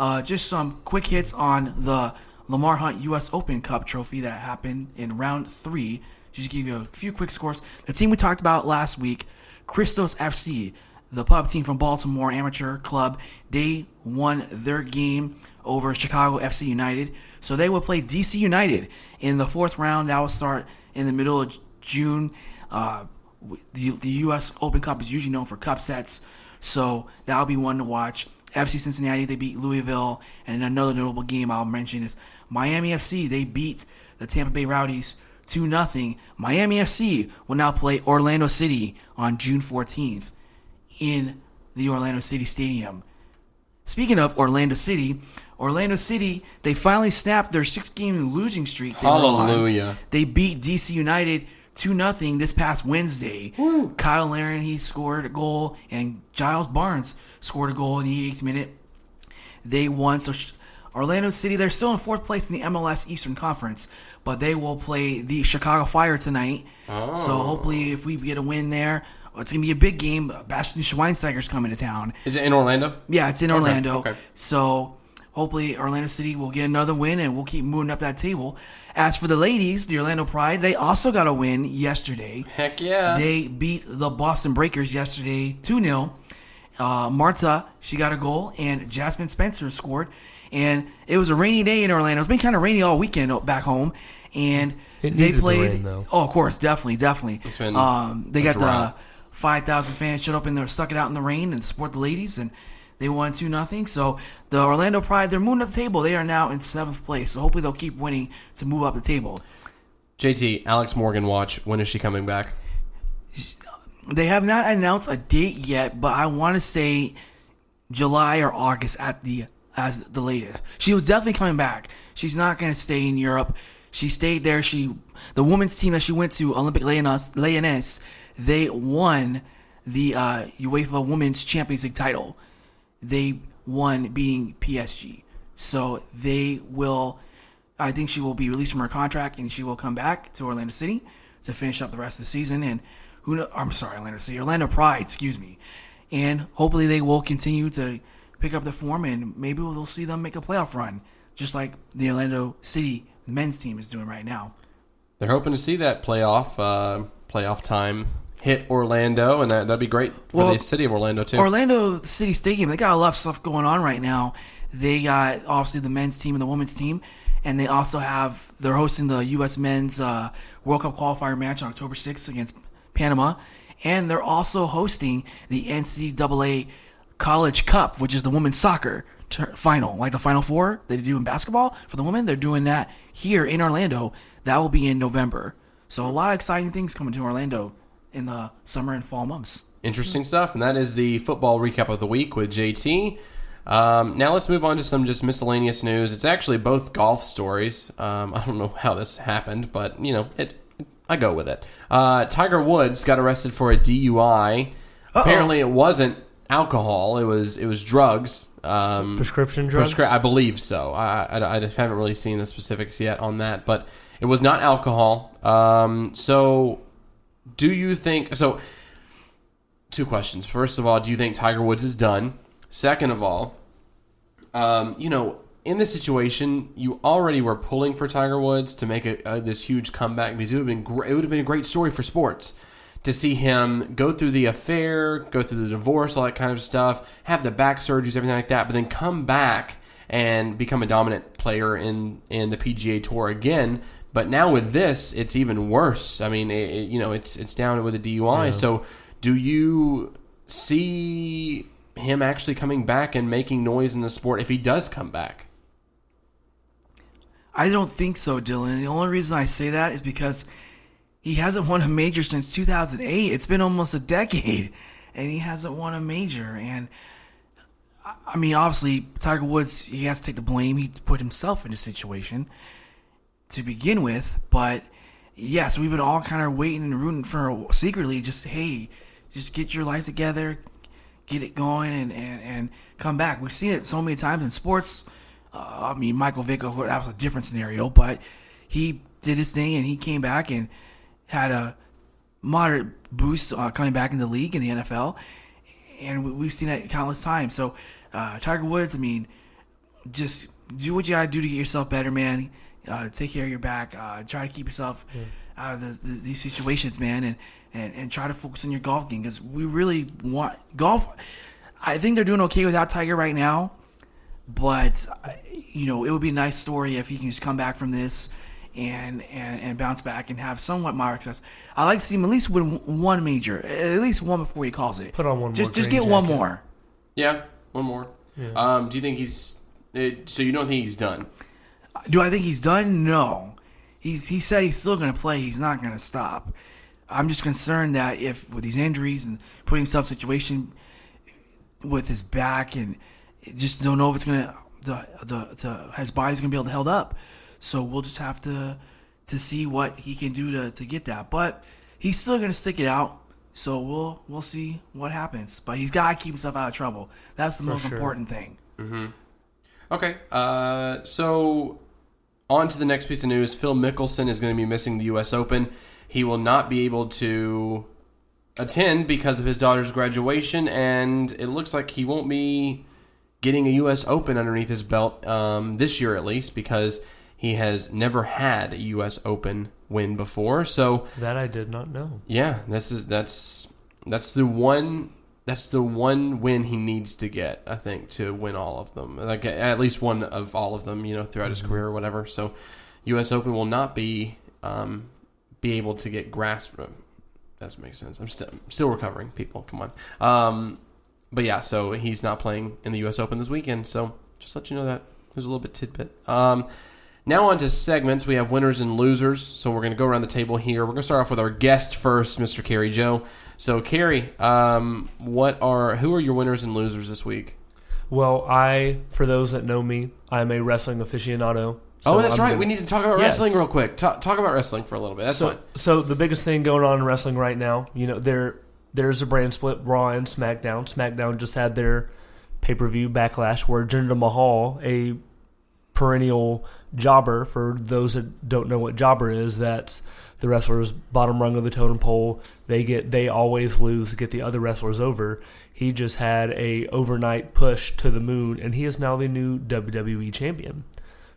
Uh, just some quick hits on the Lamar Hunt U.S. Open Cup trophy that happened in round three. Just give you a few quick scores. The team we talked about last week, Christos FC, the pub team from Baltimore Amateur Club, they won their game over Chicago FC United. So they will play DC United in the fourth round. That will start in the middle of June. Uh, the, the U.S. Open Cup is usually known for cup sets, so that'll be one to watch. FC Cincinnati, they beat Louisville. And another notable game I'll mention is Miami FC. They beat the Tampa Bay Rowdies 2 0. Miami FC will now play Orlando City on June 14th in the Orlando City Stadium. Speaking of Orlando City, Orlando City, they finally snapped their six game losing streak. They. Hallelujah. They beat DC United 2 0 this past Wednesday. Cyle Larin, he scored a goal, and Giles Barnes scored a goal in the 88th minute. They won. So Orlando City, they're still in fourth place in the MLS Eastern Conference, but they will play the Chicago Fire tonight. So oh. hopefully, if we get a win there, it's gonna be a big game. Bastian Schweinsteiger's coming to town. Is it in Orlando? Yeah, it's in Orlando. okay. So hopefully Orlando City will get another win and we'll keep moving up that table. As for the ladies, the Orlando Pride, they also got a win yesterday. Heck yeah. They beat the Boston Breakers yesterday 2 0. Uh, Marta, she got a goal, and Jasmyne Spencer scored. And it was a rainy day in Orlando. It's been kind of rainy all weekend back home. And It they needed the played. rain. Oh, of course, definitely, definitely. It's been um, they a got drought. the 5,000 fans showed up and they were stuck it out in the rain and support the ladies. And they won 2 nothing. So the Orlando Pride, they're moving up the table. They are now in seventh place. So hopefully they'll keep winning to move up the table. JT, Alex Morgan watch. When is she coming back? They have not announced a date yet, but I want to say July or August at the as the latest. She was definitely coming back. She's not going to stay in Europe. She stayed there. She the women's team that she went to, Olympique Lyonnais they won the uh, UEFA Women's Champions League title. They won beating PSG. So they will, I think she will be released from her contract and she will come back to Orlando City to finish up the rest of the season. And who know, I'm sorry, Orlando City, Orlando Pride, excuse me. And hopefully they will continue to pick up the form and maybe we'll see them make a playoff run, just like the Orlando City men's team is doing right now. They're hoping to see that playoff uh, playoff time hit Orlando, and that that'd be great for Well, the city of Orlando too. Orlando City Stadium, they got a lot of stuff going on right now. They got obviously the men's team and the women's team, and they also have they're hosting the U.S. Men's uh, World Cup qualifier match on October 6th against Panama, and they're also hosting the NCAA College Cup, which is the women's soccer tur final, like the Final Four they do in basketball for the women. They're doing that here in Orlando. That will be in November. So a lot of exciting things coming to Orlando in the summer and fall months. Interesting stuff, and that is the football recap of the week with JT. Um, now let's move on to some just miscellaneous news. It's actually both golf stories. Um, I don't know how this happened, but you know, it. I go with it. Uh, Tiger Woods got arrested for a DUI. Apparently, it wasn't alcohol. It was it was drugs. Um, Prescription drugs? prescri- I believe so. I, I, I haven't really seen the specifics yet on that, but it was not alcohol. Um, so, do you think so? Two questions. First of all, do you think Tiger Woods is done? Second of all, um, you know, in this situation, you already were pulling for Tiger Woods to make a, a, this huge comeback because it would have been gr- it would have been a great story for sports to see him go through the affair, go through the divorce, all that kind of stuff, have the back surgeries, everything like that, but then come back and become a dominant player in in the PGA Tour again. But now with this, it's even worse. I mean, it, it- you know, it's it's down with a DUI. So, do you see him actually coming back and making noise in the sport if he does come back? I don't think so, Dylan. The only reason I say that is because he hasn't won a major since 2008. It's been almost a decade, and he hasn't won a major. And I- mean, obviously, Tiger Woods he has to take the blame. He put himself in this situation to begin with. But yes, we've been all kind of waiting and rooting for secretly. Just hey, just get your life together, get it going, and and, and come back. We've seen it so many times in sports. Uh, I mean, Michael Vick, that was a different scenario, but he did his thing and he came back and had a moderate boost uh, coming back in the league in the NFL, and we- we've seen that countless times. So, uh, Tiger Woods, I mean, just do what you gotta do to get yourself better, man. Uh, take care of your back. Uh, try to keep yourself out of the, the, these situations, man, and, and and try to focus on your golf game because we really want golf. I think they're doing okay without Tiger right now, but you know it would be a nice story if he can just come back from this and and, and bounce back and have somewhat moderate success. I like to see him at least win one major, at least one before he calls it. Put on one just more just green get one more. Yeah, one more. Um, do you think he's? It, so you don't think he's done? Do I think he's done? No. He's he said he's still going to play. He's not going to stop. I'm just concerned that if with these injuries and putting himself in a situation with his back and just don't know if it's going to the the to, his body's going to be able to held up. So we'll just have to to see what he can do to, to get that. But he's still going to stick it out. So we'll we'll see what happens. But he's got to keep himself out of trouble. That's the most sure. important thing. Okay. Uh, so on to the next piece of news. Phil Mickelson is going to be missing the U.S. Open. He will not be able to attend because of his daughter's graduation, and it looks like he won't be getting a U.S. Open underneath his belt um, this year, at least, because he has never had a U.S. Open win before. So That I did not know. yeah, this is that's that's the one that's the one win he needs to get, I think, to win all of them. Like at least one of all of them, you know, throughout his career or whatever. So, U.S. Open will not be um, be able to get grasp. That doesn't sense. I'm still still recovering. People, come on. Um, but yeah, so he's not playing in the U.S. Open this weekend. So just let you know that there's a little bit tidbit. Um, now on to segments. We have winners and losers. So we're going to go around the table here. We're going to start off with our guest first, Mr. Carrie Joe. So Carrie, um, what are who are your winners and losers this week? Well, I, for those that know me, I'm a wrestling aficionado. so oh, that's I'm right. gonna- We need to talk about Yes. wrestling real quick. Talk, talk about wrestling for a little bit. That's so, fine. so the biggest thing going on in wrestling right now, you know, there there's a brand split Raw and SmackDown. SmackDown just had their pay per view backlash where Jinder Mahal, a perennial jobber, for those that don't know what jobber is, that's the wrestler's bottom rung of the totem pole. They get they always lose to get the other wrestlers over. He just had a overnight push to the moon, and he is now the new WWE champion.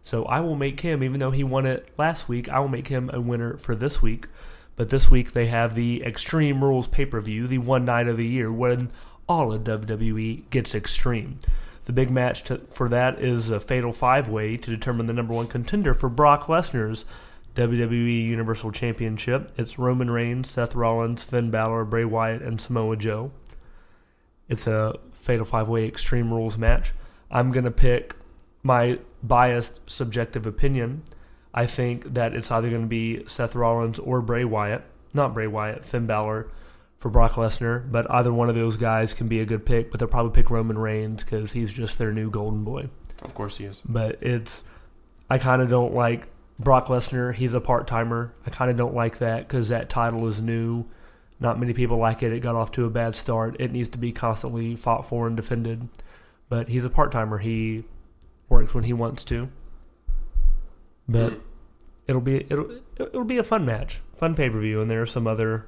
So I will make him, even though he won it last week, I will make him a winner for this week. But this week they have the Extreme Rules pay per view, the one night of the year when all of WWE gets extreme. The big match to, for that is a fatal five way to determine the number one contender for Brock Lesnar's WWE Universal Championship. It's Roman Reigns, Seth Rollins, Finn Balor, Bray Wyatt, and Samoa Joe. It's a fatal five way Extreme Rules match. I'm going to pick my biased subjective opinion. I think that it's either going to be Seth Rollins or Bray Wyatt. Not Bray Wyatt, Finn Balor for Brock Lesnar, but either one of those guys can be a good pick, but they'll probably pick Roman Reigns because he's just their new golden boy. Of course he is. But it's, I kind of don't like Brock Lesnar. He's a part timer. I kind of don't like that because that title is new. Not many people like it. It got off to a bad start. It needs to be constantly fought for and defended. But he's a part timer. He works when he wants to. But it'll be it'll it'll be a fun match, fun pay per view, and there are some other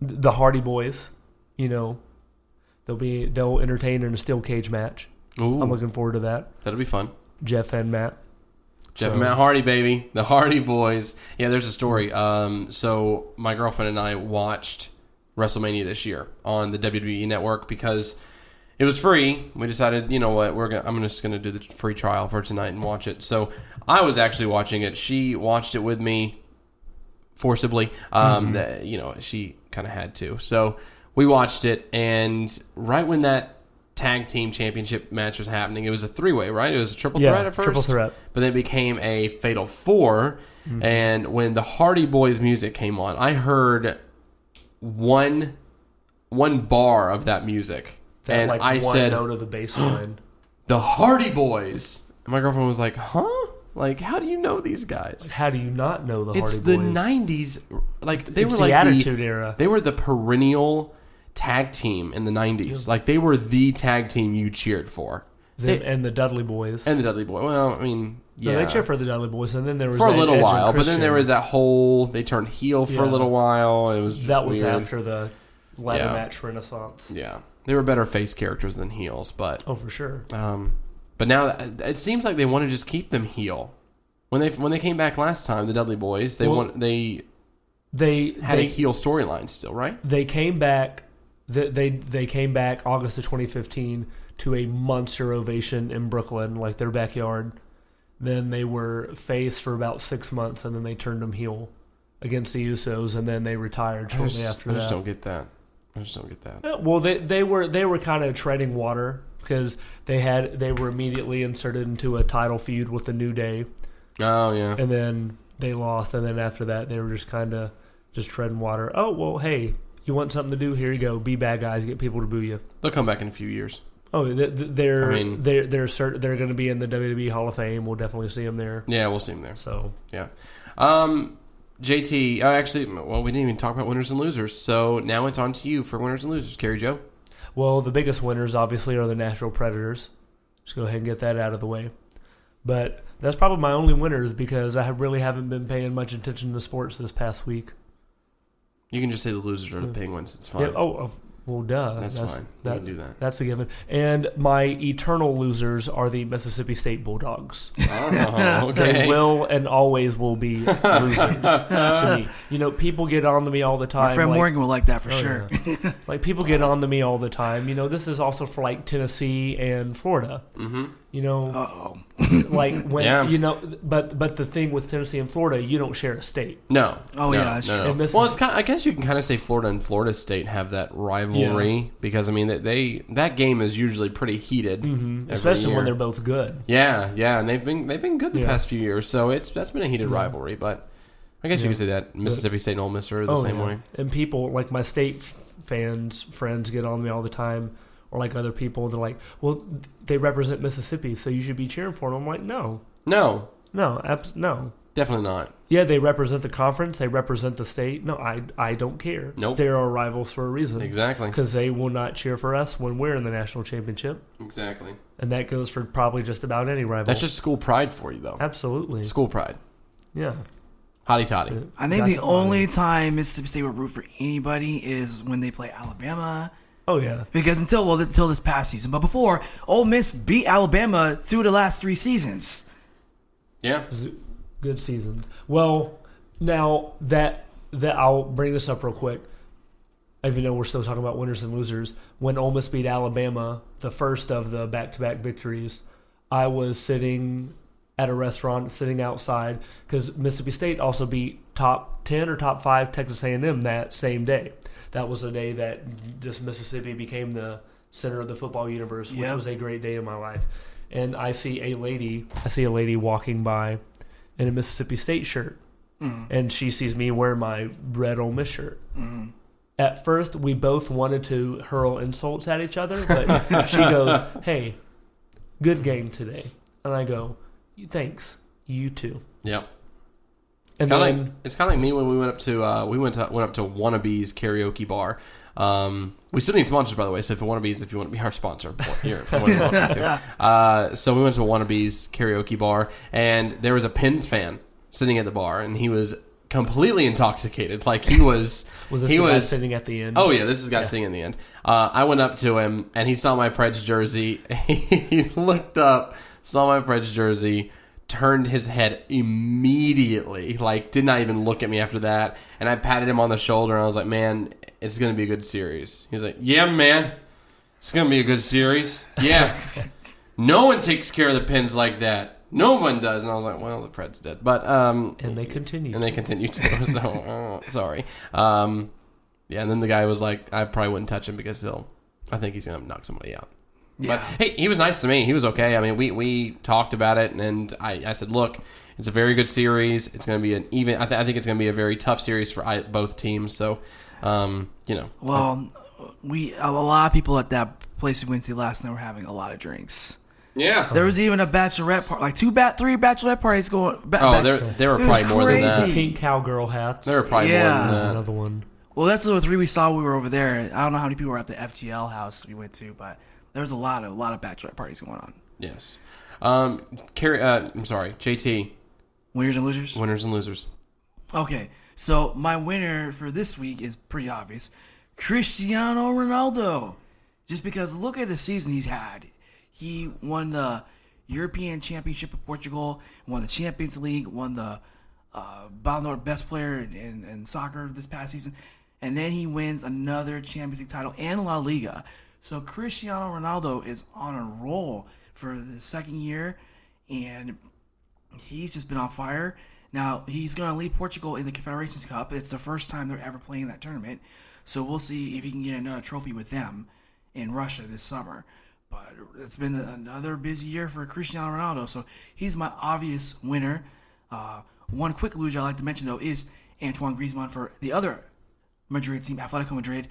the Hardy Boys. You know, they'll be they'll entertain in a steel cage match. Ooh, I'm looking forward to that. that'll be fun. Jeff and Matt. Jeff So- and Matt Hardy, baby, the Hardy Boys. Yeah, there's a story. Um, so my girlfriend and I watched WrestleMania this year on the WWE Network because it was free. We decided, you know what, we're gonna, I'm just gonna do the free trial for tonight and watch it. So I was actually watching it. She watched it with me forcibly. Um, that, you know, she kind of had to. So we watched it, and right when that tag team championship match was happening, it was a three way, right? It was a triple Yeah, threat at first. triple threat. But then it became a fatal 4 Mm-hmm. And when the Hardy Boys music came on, I heard one one bar of that music. That and like I one said, note of the bass line. the Hardy Boys. And my girlfriend was like, huh? Like, how do you know these guys? How do you not know the Hardy It's the Boys? '90s. Like they It's were the like Attitude Era. They were the perennial tag team in the '90s. Like they were the tag team you cheered for. Them and the Dudley Boys. and the Dudley Boy. Well, I mean, yeah, yeah, they cheered for the Dudley Boys, and then there was for a that little Edge and while. But then there Christian. was that whole they turned heel for a Yeah. little while. It was just that was weird. after the ladder Yeah. match renaissance. Yeah, they were better face characters than heels, but Oh, for sure. um, but now it seems like they want to just keep them heel. When they when they came back last time, the Dudley Boys, they Well, want they They had a heel storyline still, right? they came back. They, they they came back August of 2015 to a monster ovation in Brooklyn, like their backyard. Then they were face for about six months, and then they turned them heel against the Usos, and then they retired shortly just, after I that. just don't get that. I just don't get that. Uh, well, they they were they were kind of treading water because they had they were immediately inserted into a title feud with the New Day, Oh yeah, and then they lost, and then after that they were just kind of just treading water. Oh well, hey, you want something to do? Here you go. Be bad guys, get people to boo you. they'll come back in a few years. Oh, th- th- they're I mean- they're they're cert- they're going to be in the WWE Hall of Fame. We'll definitely see them there. Yeah, we'll see them there. So Yeah. Um, JT, uh, actually, well, we didn't even talk about winners and losers. So now it's on to you for winners and losers, Carrie Joe. Well, the biggest winners obviously are the Nashville Predators. Just go ahead and get that out of the way. But that's probably my only winners because I have- really haven't been paying much attention to sports this past week. You can just say the losers are the Penguins. It's fine. Yeah, oh, well, duh. that's, fine. You that- can do that. That's a given. And my eternal losers are the Mississippi State Bulldogs. Oh, They will and always will be losers to me. You know, people get on to me all the time. My friend like- Morgan will like that for Oh, sure. yeah. like people get on to me all the time. You know, this is also for like Tennessee and Florida. Mm-hmm. You know, like when Yeah. you know, but but the thing with Tennessee and Florida, you don't share a state. No. Oh, no, yeah, that's no, true. no. And well, is- it's kind. I guess you can kind of say Florida and Florida State have that rivalry because I mean that they that game is usually pretty heated, hmm Especially year. when they're both good. Yeah, yeah, and they've been they've been good the Yeah. past few years, so it's that's been a heated Yeah. rivalry. But I guess you could say that Mississippi State and Ole Miss are the Oh, same yeah. way. And people like my state f- fans, friends get on me all the time, or like other people. They're like, "Well, they represent Mississippi, so you should be cheering for them." I'm like, "No, No, no, abs- no." Definitely not. Yeah, they represent the conference. They represent the state. No, I I don't care. Nope. They're our rivals for a reason. Exactly. Because they will not cheer for us when we're in the national championship, Exactly. and that goes for probably just about any rival. That's just school pride for you, though. absolutely. School pride. Yeah. Hotty toddy. I think Got the the only time Mississippi State would root for anybody is when they play Alabama. Oh yeah. Because until well, until this past season, but before Ole Miss beat Alabama two of the last three seasons. Yeah. Good season. Well, now that that I'll bring this up real quick. Even though we're still talking about winners and losers, when Ole Miss beat Alabama, the first of the back-to-back victories, I was sitting at a restaurant, sitting outside, because Mississippi State also beat top ten or top five Texas A&M that same day. That was the day that just Mississippi became the center of the football universe, which Yep. was a great day in my life. And I see a lady, I see a lady walking by in a Mississippi State shirt, mm. and she sees me wear my red Ole Miss shirt. Mm. At first, we both wanted to hurl insults at each other, but she goes, "Hey, good game today," and I go, "Thanks, you too." Yep. And It's kind of then like it's kind of like me when we went up to uh, we went to went up to Wannabe's karaoke bar. Um, we still need sponsors, by the way. So if you Wannabe's, if you want to be our sponsor, you're more than welcome to. Uh, so we went to Wannabe's karaoke bar, and there was a Pens fan sitting at the bar, and he was completely intoxicated. Like he was. was this he was sitting at the end? Oh yeah, this is guy sitting in the end. Uh, I went up to him and he saw my Preds jersey. he looked up, saw my Preds jersey, turned his head immediately, like did not even look at me after that. And I patted him on the shoulder and I was like, "Man, it's gonna be a good series." He was like, "Yeah, man, it's gonna be a good series. Yeah, no one takes care of the Pens like that. No one does." And I was like, "Well, the Preds did," but um, and they continue. and they continue to. So oh, sorry. Um, yeah, and then the guy was like, "I probably wouldn't touch him because he'll. I think he's gonna knock somebody out." Yeah. But hey, he was nice to me. He was okay. I mean, we we talked about it, and I, I said, "Look, it's a very good series. It's going to be an even. I, th- I think it's going to be a very tough series for I, both teams. So, um, you know, Well, we a lot of people at that place we went to last night were having a lot of drinks. yeah. There was even a bachelorette party, like two bat, three bachelorette parties going. Ba- Oh, there there were probably more than that. crazy. pink cowgirl hats. There were probably Yeah. more than that. another one. Well, that's the three we saw. when We were over there. I don't know how many people were at the FGL house we went to, but there was a lot of a lot of bachelorette parties going on. Yes. Um, Carrie, uh, I'm sorry, JT. Winners and losers. Winners and losers. Okay, so my winner for this week is pretty obvious: Cristiano Ronaldo. Just because look at the season he's had. He won the European Championship of Portugal, won the Champions League, won the uh, Ballon d'Or Best Player in, in, in soccer this past season, and then he wins another Champions League title and La Liga. So Cristiano Ronaldo is on a roll for the second year, and he's just been on fire. Now he's going to lead Portugal in the Confederations Cup. It's the first time they're ever playing that tournament, so we'll see if he can get another trophy with them in Russia this summer. But it's been another busy year for Cristiano Ronaldo, so he's my obvious winner. Uh, one quick loser I'd like to mention though is Antoine Griezmann for the other Madrid team, Atletico Madrid.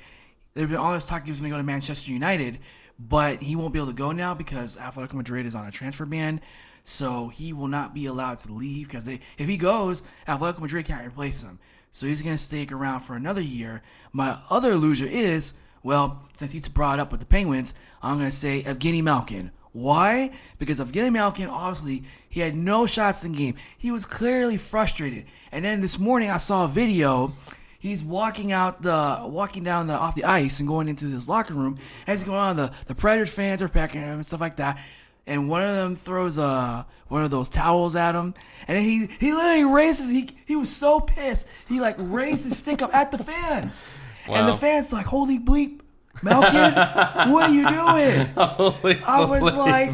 There's been all this talk he was going to go to Manchester United, but he won't be able to go now because Atletico Madrid is on a transfer ban. So he will not be allowed to leave because if he goes, Atletico Madrid can't replace him. So he's going to stick around for another year. My other loser is, well, since he's brought up with the Penguins, I'm going to say Evgeny Malkin. Why? Because Evgeny Malkin, obviously, he had no shots in the game. He was clearly frustrated. And then this morning I saw a video he's walking out the walking down the off the ice and going into his locker room. As he's going on the the predators fans are packing him and stuff like that. And one of them throws uh one of those towels at him. And he he literally raises he he was so pissed. He like raised his stick up at the fan. And the fan's like holy bleep Malkin, what are you doing? I was like,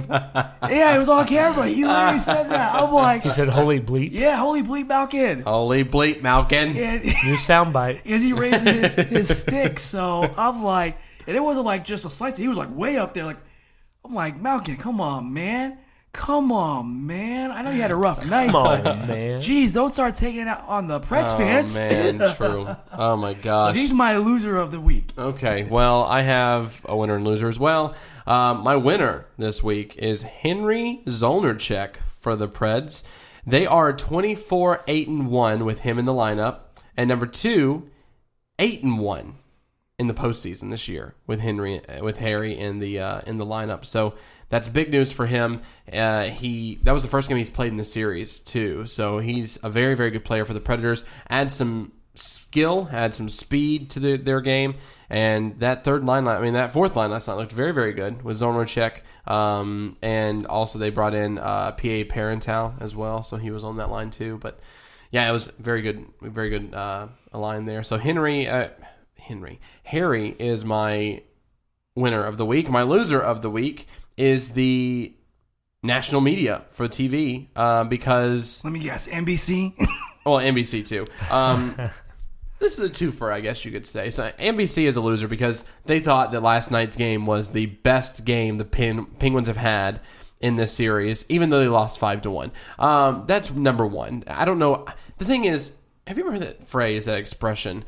yeah, it was on camera. He literally said that. I'm like, He said, "Holy bleep!" yeah, holy bleep Malkin. Holy bleep, Malkin. And New soundbite. because he raised his, his stick. So I'm like, and it wasn't like just a slice. He was like way up there. Like I'm like, Malkin, come on, man, come on, man. I know you had a rough night, Come on, but man. geez, don't start taking it out on the Preds Oh fans. man, true. Oh my god. so gosh. he's my loser of the week. Okay, well, I have a winner and loser as well. Um, my winner this week is Henry Zolnierczyk for the Preds. They are 24 8 and 1 with him in the lineup. And number two, 8 and 1 in the postseason this year with Henry with Harry in the uh, in the lineup. So that's big news for him. Uh, he that was the first game he's played in the series too. So he's a very very good player for the Predators. Add some skill, add some speed to the, their game, and that third line, I mean that fourth line last night looked very very good with Zolnierczyk, um, and also they brought in uh, Pa Parenteau as well, so he was on that line too. But yeah, it was very good, very good uh, line there. So Henry, uh, Henry, Harry is my winner of the week. My loser of the week is the national media for TV uh, because Let me guess. NBC. well NBC too. Um, this is a twofer, I guess you could say. So NBC is a loser because they thought that last night's game was the best game the Pin- Penguins have had in this series, even though they lost five to one. Um, that's number one. I don't know. The thing is, have you ever heard that phrase, that expression?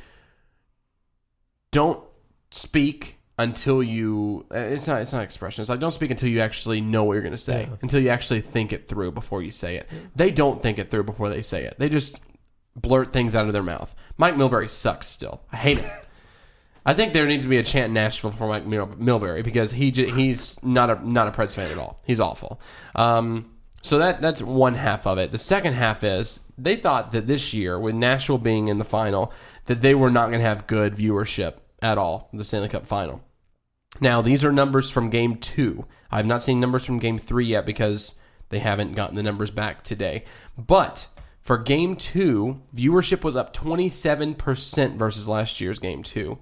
Don't speak until you. uh, It's not. It's not expression. It's like don't speak until you actually know what you're going to say. Yeah. Until you actually think it through before you say it. They don't think it through before they say it. They just blurt things out of their mouth. Mike Milbury sucks. Still, I hate him. I think there needs to be a chant in Nashville for Mike Mil- Milbury because he j- he's not a not a Preds fan at all. He's awful. Um, so that that's one half of it. The second half is they thought that this year, with Nashville being in the final, that they were not going to have good viewership at all. The Stanley Cup final. Now these are numbers from Game Two. I've not seen numbers from Game Three yet because they haven't gotten the numbers back today. But for Game Two, viewership was up twenty seven percent versus last year's Game Two.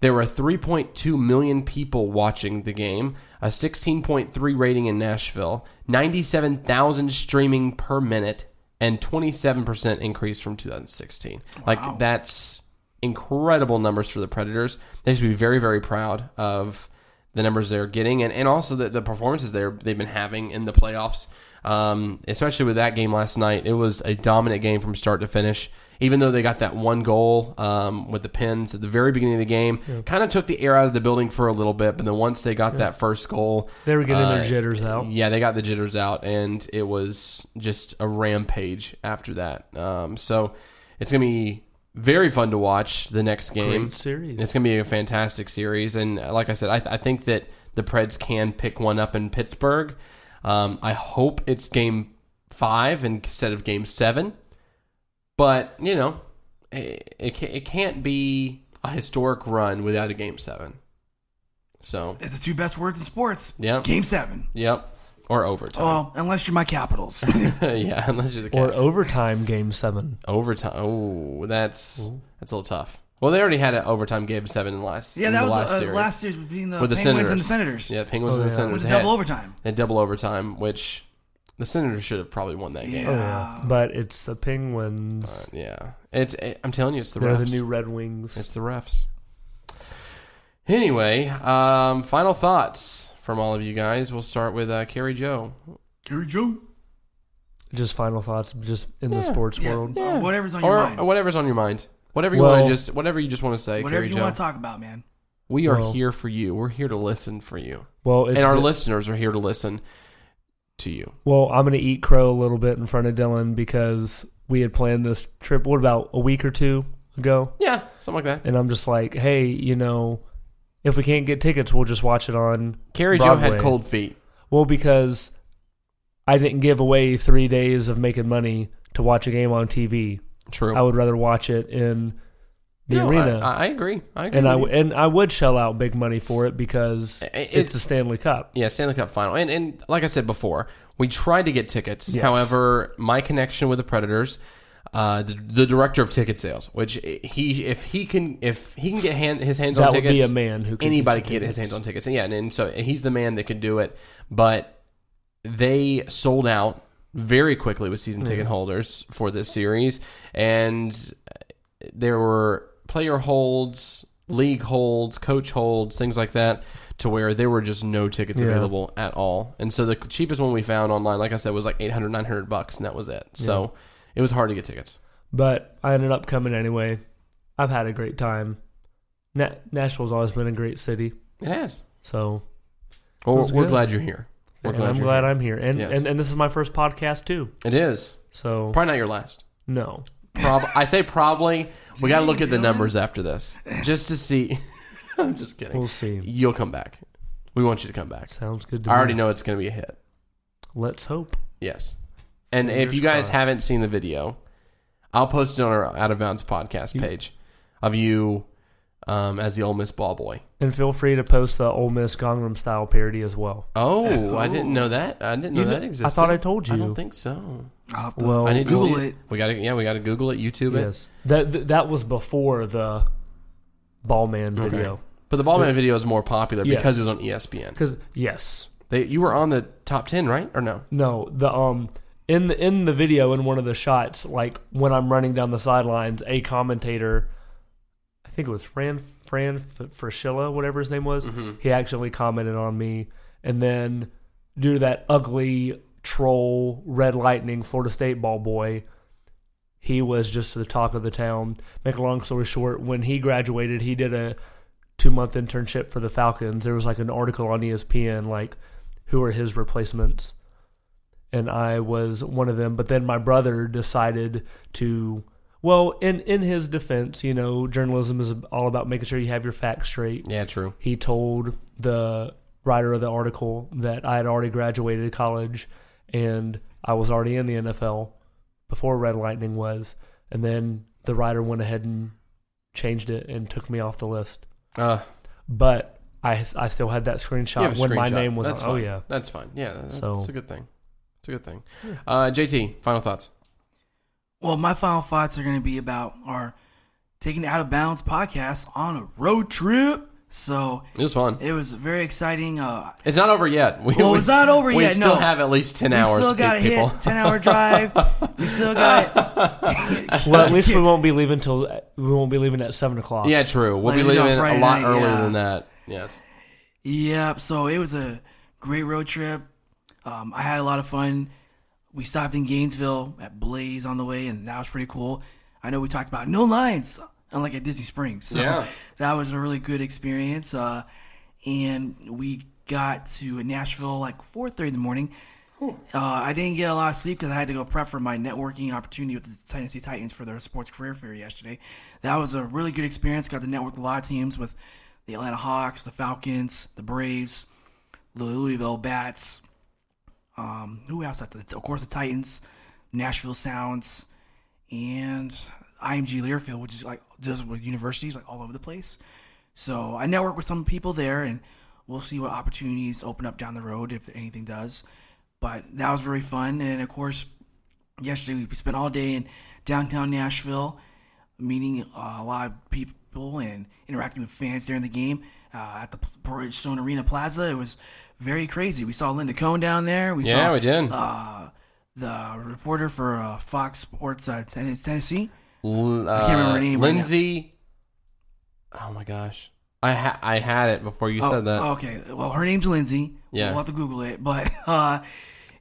There were 3.2 million people watching the game, a 16.3 rating in Nashville, 97,000 streaming per minute, and 27% increase from 2016. Like, that's incredible numbers for the Predators. They should be very, very proud of the numbers they're getting and, and also the, the performances they're, they've been having in the playoffs. Um, especially with that game last night, it was a dominant game from start to finish. Even though they got that one goal um, with the Pens at the very beginning of the game, kind of took the air out of the building for a little bit. But then once they got that first goal, They were getting uh, their jitters out. yeah, they got the jitters out, and it was just a rampage after that. Um, so it's gonna be very fun to watch the next game. Great series. It's gonna be a fantastic series, and like I said, I, th- I think that the Preds can pick one up in Pittsburgh. Um, I hope it's Game Five instead of Game Seven, but you know, it, it, ca- it can't be a historic run without a Game Seven. So, it's the two best words in sports. Yeah. Game seven. yep, or overtime. Well, unless you're my Capitals. yeah, unless you're the or overtime game seven. overtime. Oh, that's that's a little tough. Well, they already had an overtime game seven in last. yeah, in that the was last uh, series. last year's between the with the Penguins Senators and the Senators. Yeah, Penguins Oh, and the yeah. Senators. With double had- overtime. They had double overtime, which the Senators should have probably won that game. Oh, Yeah. yeah. But it's the Penguins. Yeah, it's. It, I'm telling you, it's the They're refs. the new Red Wings. It's the refs. Anyway, um, final thoughts from all of you guys. We'll start with uh, Carrie Joe. Carrie Joe. Just final thoughts, just in the sports Yeah. world. Uh, whatever's on your mind. whatever's on your mind. Whatever you Well- want to just, whatever you just want to say, Whatever Carrie you want to talk about, man. we are Well- here for you. We're here to listen for you, Well, it's and our been- listeners are here to listen to you. Well, I'm going to eat crow a little bit in front of Dylan because we had planned this trip. What about a week or two ago? Yeah, something like that. And I'm just like, hey, you know, if we can't get tickets, we'll just watch it on. Carrie Joe had cold feet. Well, because I didn't give away three days of making money to watch a game on TV. True. I would rather watch it in the No, arena. I, I agree. I agree. and I with w- and I would shell out big money for it because it's, it's- the Stanley Cup. Yeah, Stanley Cup final. And and like I said before, we tried to get tickets. However, my connection with the Predators, uh, the, the director of ticket sales, which he if he can if he can get hand, his hands That on would tickets, be a man who could anybody get can get his hands on tickets. And yeah, and, and so he's the man that could do it. But they sold out very quickly with season ticket holders for this series, and there were player holds, league holds, coach holds, things like that, to where there were just no tickets Yeah. available at all. And so the cheapest one we found online, like I said, was like 800, 900 bucks, and that was it. So it was hard to get tickets. But I ended up coming anyway. I've had a great time. Na- Nashville's always been a great city, It has. so Well, we're good. glad you're here. We're and I'm you're glad here. I'm here. And, Yes. and and this is my first podcast too. It is. So Probably not your last. no, Prob- I say probably. We got to look at the numbers after this just to see. I'm just kidding. we'll see. You'll come back. We want you to come back. Sounds good to I already know it's going to be a hit. Let's hope. Yes. And if you guys crossed. haven't seen the video, I'll post it on our Out of Bounds podcast page of you um, as the Ole Miss ball boy. And feel free to post the Ole Miss Gangnam Style parody as well. Oh, I didn't know that. I didn't know You that kn- existed. I thought I told you. I you. don't think so. I'll have to Well, I need to Google see it. We got to yeah, we got to Google it, YouTube it. Yes, that th- that was before the Ballman Okay. video. But the Ballman video is more popular Yes. because it was on ESPN. Because yes, They, you were on the top ten, right? Or no? no, the um in the in the video in one of the shots, like when I'm running down the sidelines, a commentator, I think it was Fran Fran Fraschilla, whatever his name was, mm-hmm. he actually commented on me, and then due to that ugly troll red lightning Florida State ball boy. He was just the talk of the town. Make a long story short, when he graduated, he did a two month internship for the Falcons. There was like an article on ESPN, like who are his replacements, and I was one of them. But then my brother decided to, well, in in his defense, you know, journalism is all about making sure you have your facts straight. Yeah, true. He told the writer of the article that I had already graduated college and I was already in the NFL before Red Lightning was, and then the writer went ahead and changed it and took me off the list. Uh, But I I still had that screenshot when my name was That's on. Oh yeah. that's fine. Yeah, that's, So- that's a good thing. It's a good thing. Uh, JT, final thoughts. Well, my final thoughts are going to be about our taking the out of bounds podcast on a road trip. So It was fun. it was very exciting. Uh, It's not over yet. We, Well, we- it's not over we yet, We still no. have at least ten we hours. still got to people. hit ten hour drive. we still got. Well, at least we won't be leaving till we won't be leaving at seven o'clock. Yeah, true. We'll be Like, you know, leaving a lot night, earlier yeah. than that. Yes. Yep. So it was a great road trip. Um, I had a lot of fun. We stopped in Gainesville at Blaze on the way, and that was pretty cool. I know we talked about no lines, unlike at Disney Springs. So Yeah. that was a really good experience. Uh, and we got to Nashville like 4:30 in the morning. Uh, I didn't get a lot of sleep because I had to go prep for my networking opportunity with the Tennessee Titans for their sports career fair yesterday. That was a really good experience. Got to network with a lot of teams with the Atlanta Hawks, the Falcons, the Braves, the Louisville Bats. Um, who else? Of course, the Titans, Nashville Sounds, and IMG Learfield, which is like does with universities like all over the place. So I network with some people there, and we'll see what opportunities open up down the road if anything does. But that was very fun, and of course, yesterday we spent all day in downtown Nashville, meeting uh, a lot of people and interacting with fans during the game uh, at the Bridgestone Arena Plaza. It was very crazy. We saw Linda Cohn down there. We Yeah, saw we did. uh, the reporter for uh, Fox Sports uh, Tenn- Tennessee. L- uh, can't remember her name right oh my gosh, I ha- I had it before you Oh, said that. Okay. Well, her name's Lindsay. Yeah. We'll have to Google it. But, uh,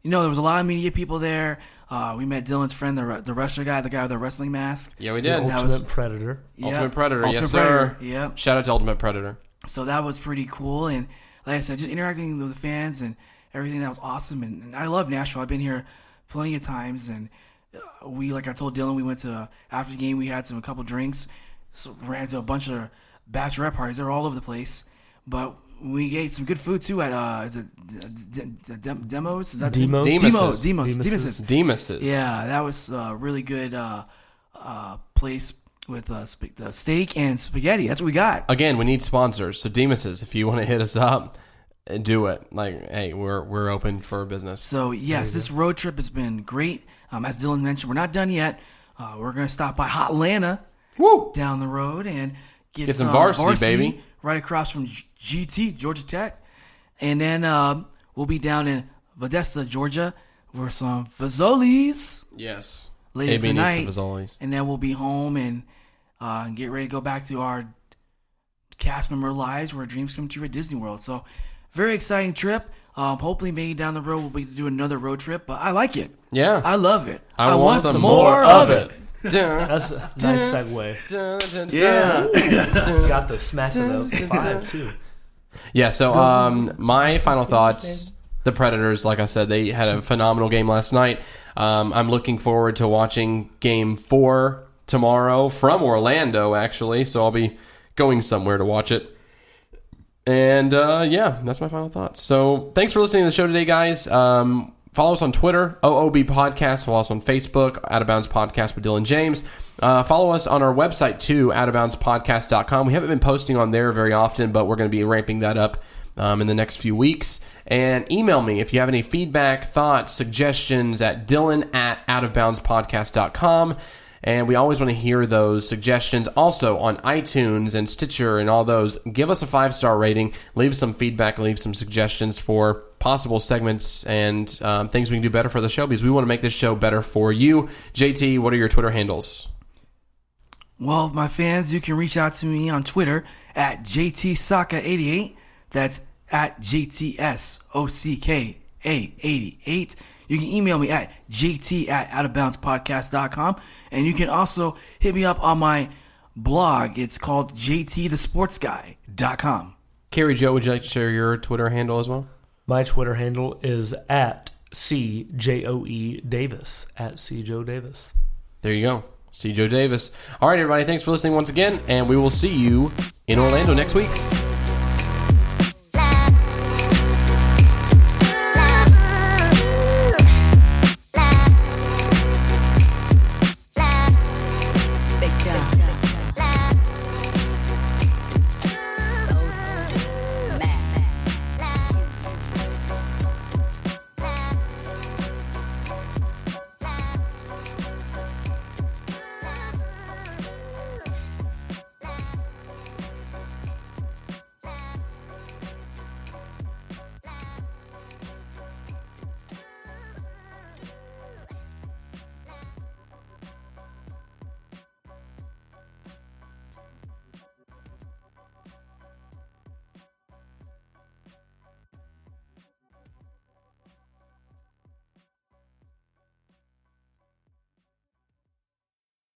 you know, there was a lot of media people there. Uh, we met Dylan's friend, the, the wrestler guy, the guy with the wrestling mask. Yeah, we The did. that ultimate was- predator. Yep. Ultimate Predator, Ultimate yes, Predator. sir. Yep. Shout out to Ultimate Predator. So that was pretty cool. And like I said, just interacting with the fans and everything that was awesome. And, and I love Nashville. I've been here plenty of times. And uh, we, like I told Dylan, we went to, after the game, we had some, a couple drinks, so ran to a bunch of bachelorette parties. They were all over the place. But we ate some good food too at, uh, is it D- D- D- Dem- Demos? Is that Demos? Demos. Demos's. Demos. Demos's. Demos's. Demos's. Yeah, that was a really good uh, uh, place with uh, sp- the steak and spaghetti. That's what we got. Again, we need sponsors. So Demos's, if you want to hit us up, uh, do it. Like, hey, we're we're open for business. So yes, this road trip has been great. Um, as Dylan mentioned, we're not done yet. Uh, we're gonna stop by Hotlanta Woo! down the road and get, Get some varsity, baby. Right across from GT Georgia Tech, and then um, we'll be down in Valdosta, Georgia, for some Fazoli's Yes. later AB tonight. needs as always. and then we'll be home and uh, get ready to go back to our cast member lives where dreams come true at Disney World. So, very exciting trip. Um, hopefully, maybe down the road we'll be do another road trip. But I like it. Yeah. I love it. I, want, some more of it. Dun, That's a nice segue. dun, dun, Yeah. dun. Got the smack of the five too. Yeah, so um, my final thoughts. The Predators, like I said, they had a phenomenal game last night. Um, I'm looking forward to watching Game Four tomorrow from Orlando, actually. So I'll be going somewhere to watch it. And uh, yeah, that's my final thoughts. So thanks for listening to the show today, guys. Um, follow us on Twitter, OOB Podcast. Follow us on Facebook, Out of Bounds Podcast with Dylan James. Uh, follow us on our website too, outofboundspodcast.com. We haven't been posting on there very often, but we're going to be ramping that up um, in the next few weeks. And email me if you have any feedback, thoughts, suggestions at dylan at outofboundspodcast.com. And we always want to hear those suggestions. Also on iTunes and Stitcher and all those, give us a five star rating, leave some feedback, leave some suggestions for possible segments and um, things we can do better for the show because we want to make this show better for you. JT, what are your Twitter handles? Well, my fans, you can reach out to me on Twitter at JTSocka88. That's at JTSOCKA88. You can email me at jt at outofboundspodcast.com. And you can also hit me up on my blog. It's called jtthesportsguy.com. Carrie Joe, would you like to share your Twitter handle as well? My Twitter handle is at CJOE Davis. At C Joe Davis. There you go. See Joe Davis. All right, everybody. Thanks for listening once again, and we will see you in Orlando next week.